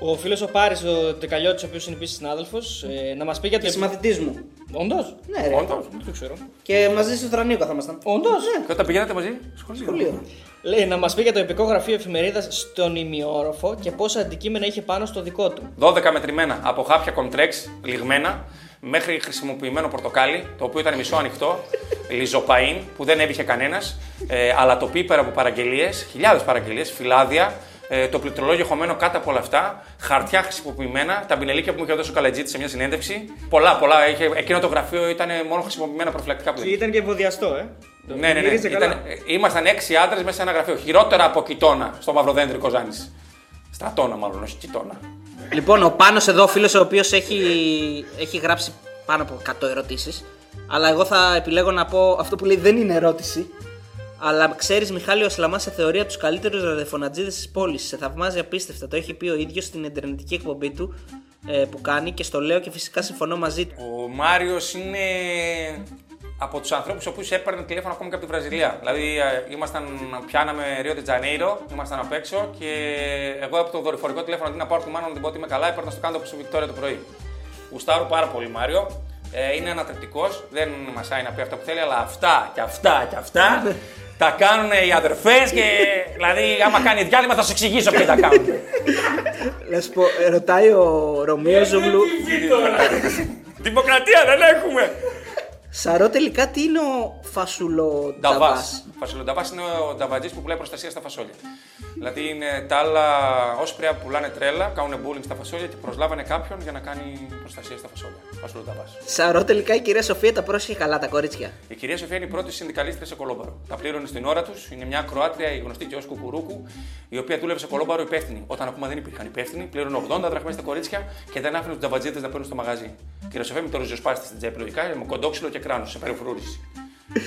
Ο φίλος ο Πάρης, ο Τεκαλιώτης, ο οποίος είναι επίσης συνάδελφος, ε, να μας πει για το. Και συμμαθητή μου. Όντως; Ναι, ρε. Όντως. Δεν το ξέρω. Και μαζί στο Θρανίκο θα ήμασταν. Όντως; Και όταν πηγαίνατε μαζί, σχολείο. Σχολείο. Λέει να μας πει για το επικό γραφείο εφημερίδας στον ημιόροφο και πόσα αντικείμενα είχε πάνω στο δικό του. 12 μετρημένα από χάπια κοντρέξ, λιγμένα, μέχρι χρησιμοποιημένο πορτοκάλι, το οποίο ήταν μισό ανοιχτό, [laughs] λιζοπαΐν, που δεν έβηχε κανένας, ε, αλλά το πίπερα από παραγγελίες, χιλιάδες παραγγελίες, φυλάδια, ε, το πληκτρολόγιο χωμένο κάτω από όλα αυτά, χαρτιά χρησιμοποιημένα, τα μπινελίκια που μου είχε δώσει ο Καλατζήτη σε μια συνέντευξη. Πολλά, πολλά. Είχε, εκείνο το γραφείο ήταν μόνο χρησιμοποιημένα προφυλακτικά που Και δεν ήταν και εμποδιαστό, ε. Το ναι, ναι, ναι. μύριζε καλά. Ήταν, ε, ήμασταν έξι άντρες μέσα σε ένα γραφείο. Χειρότερα από κοιτώνα στο Μαυροδέντρη Κοζάνης. Στρατόνα, μάλλον, όχι κοιτώνα. Λοιπόν, ο Πάνος εδώ, φίλος ο οποίος έχει, έχει γράψει πάνω από 100 ερωτήσεις. Αλλά εγώ θα επιλέγω να πω αυτό που λέει δεν είναι ερώτηση. Αλλά ξέρεις Μιχάλη, ο Σλαμά σε θεωρία τους καλύτερους ραδιοφωνατζίδες της πόλης. Σε θαυμάζει απίστευτα. Το έχει πει ο ίδιος στην εντερνετική εκπομπή του ε, που κάνει και στο λέω και φυσικά συμφωνώ μαζί του. Ο Μάριος είναι από τους ανθρώπους που έπαιρνε τηλέφωνο ακόμη και από τη Βραζιλία. Δηλαδή, ε, ήμασταν, πιάναμε Ρίο Τζανέιρο, ήμασταν απ' έξω και εγώ από το δορυφορικό τηλέφωνο αντί να πάρω τη μάνα να την πω ότι είμαι καλά, έπαιρνα στο κάτω από τη Βικτόρια το πρωί. Γουστάρω πάρα πολύ Μάριο. Ε, είναι ανατρεπτικό, δεν μασάει να πει αυτά που θέλει, αλλά αυτά και αυτά και αυτά [laughs] τα κάνουν οι αδερφές και δηλαδή, άμα κάνει διάλειμμα θα σου εξηγήσω ποιοι τα κάνουν. Να σου πω, ε, ρωτάει ο Ρωμαίο Ζουγλου. Δημοκρατία δεν έχουμε! Σαρό τελικά τι είναι ο φασουλοταβάς. Νταβάς. Φασιλονταβά είναι ο νταβατζή που πουλάει προστασία στα φασόλια. Δηλαδή είναι τα άλλα όσπρια που πουλάνε τρέλα, κάνουν bullying στα φασόλια και προσλάβανε κάποιον για να κάνει προστασία στα φασόλια. Φασιλονταβά. Σαρό τελικά η κυρία Σοφία τα πρόσεχε καλά τα κορίτσια. Η κυρία Σοφία είναι η πρώτη συνδικαλίστρια σε κολόμπαρο. Τα πλήρωνε στην ώρα τους. Είναι μια Κροάτρια, η γνωστή και ως Κουκουρούκου, η οποία δούλευε σε κολόμπαρο υπεύθυνη. Όταν ακόμα δεν υπήρχαν υπεύθυνοι, πλήρωνε 80 δραχμές στα κορίτσια και δεν άφηνε τους τζαβατζίτε να παίρνουν στο μαγαζί. Η κυρία Σοφία με το ριζοσπάστη στην τσέπη λογικά, με κοντόξυλο και κράνος σε περιφρούρηση.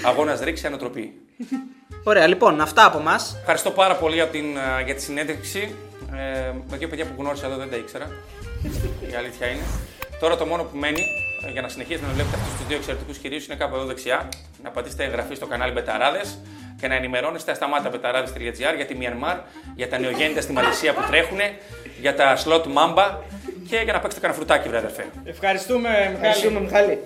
Αγώνας ρίξει ανατροπή. Ωραία, λοιπόν, αυτά από εμά. Ευχαριστώ πάρα πολύ για, την, α, για τη συνέντευξη. Ε, με δύο παιδιά που γνώρισα εδώ δεν τα ήξερα. Η αλήθεια είναι. Τώρα το μόνο που μένει ε, για να συνεχίσετε να βλέπετε αυτούς τους δύο εξαιρετικούς κυρίους είναι κάπου εδώ δεξιά. Να πατήσετε εγγραφή στο κανάλι Μπεταράδες και να ενημερώνεστε στα σταμάταπεταράδε.gr για τη Μιανμάρ, για τα νεογέννητα στη Μαλαισία που τρέχουν, για τα slot Mamba και για να παίξετε κανένα φρουτάκι, βρε αδερφέ. Ευχαριστούμε, Μιχάλη. Ευχαριστούμε, Μιχάλη.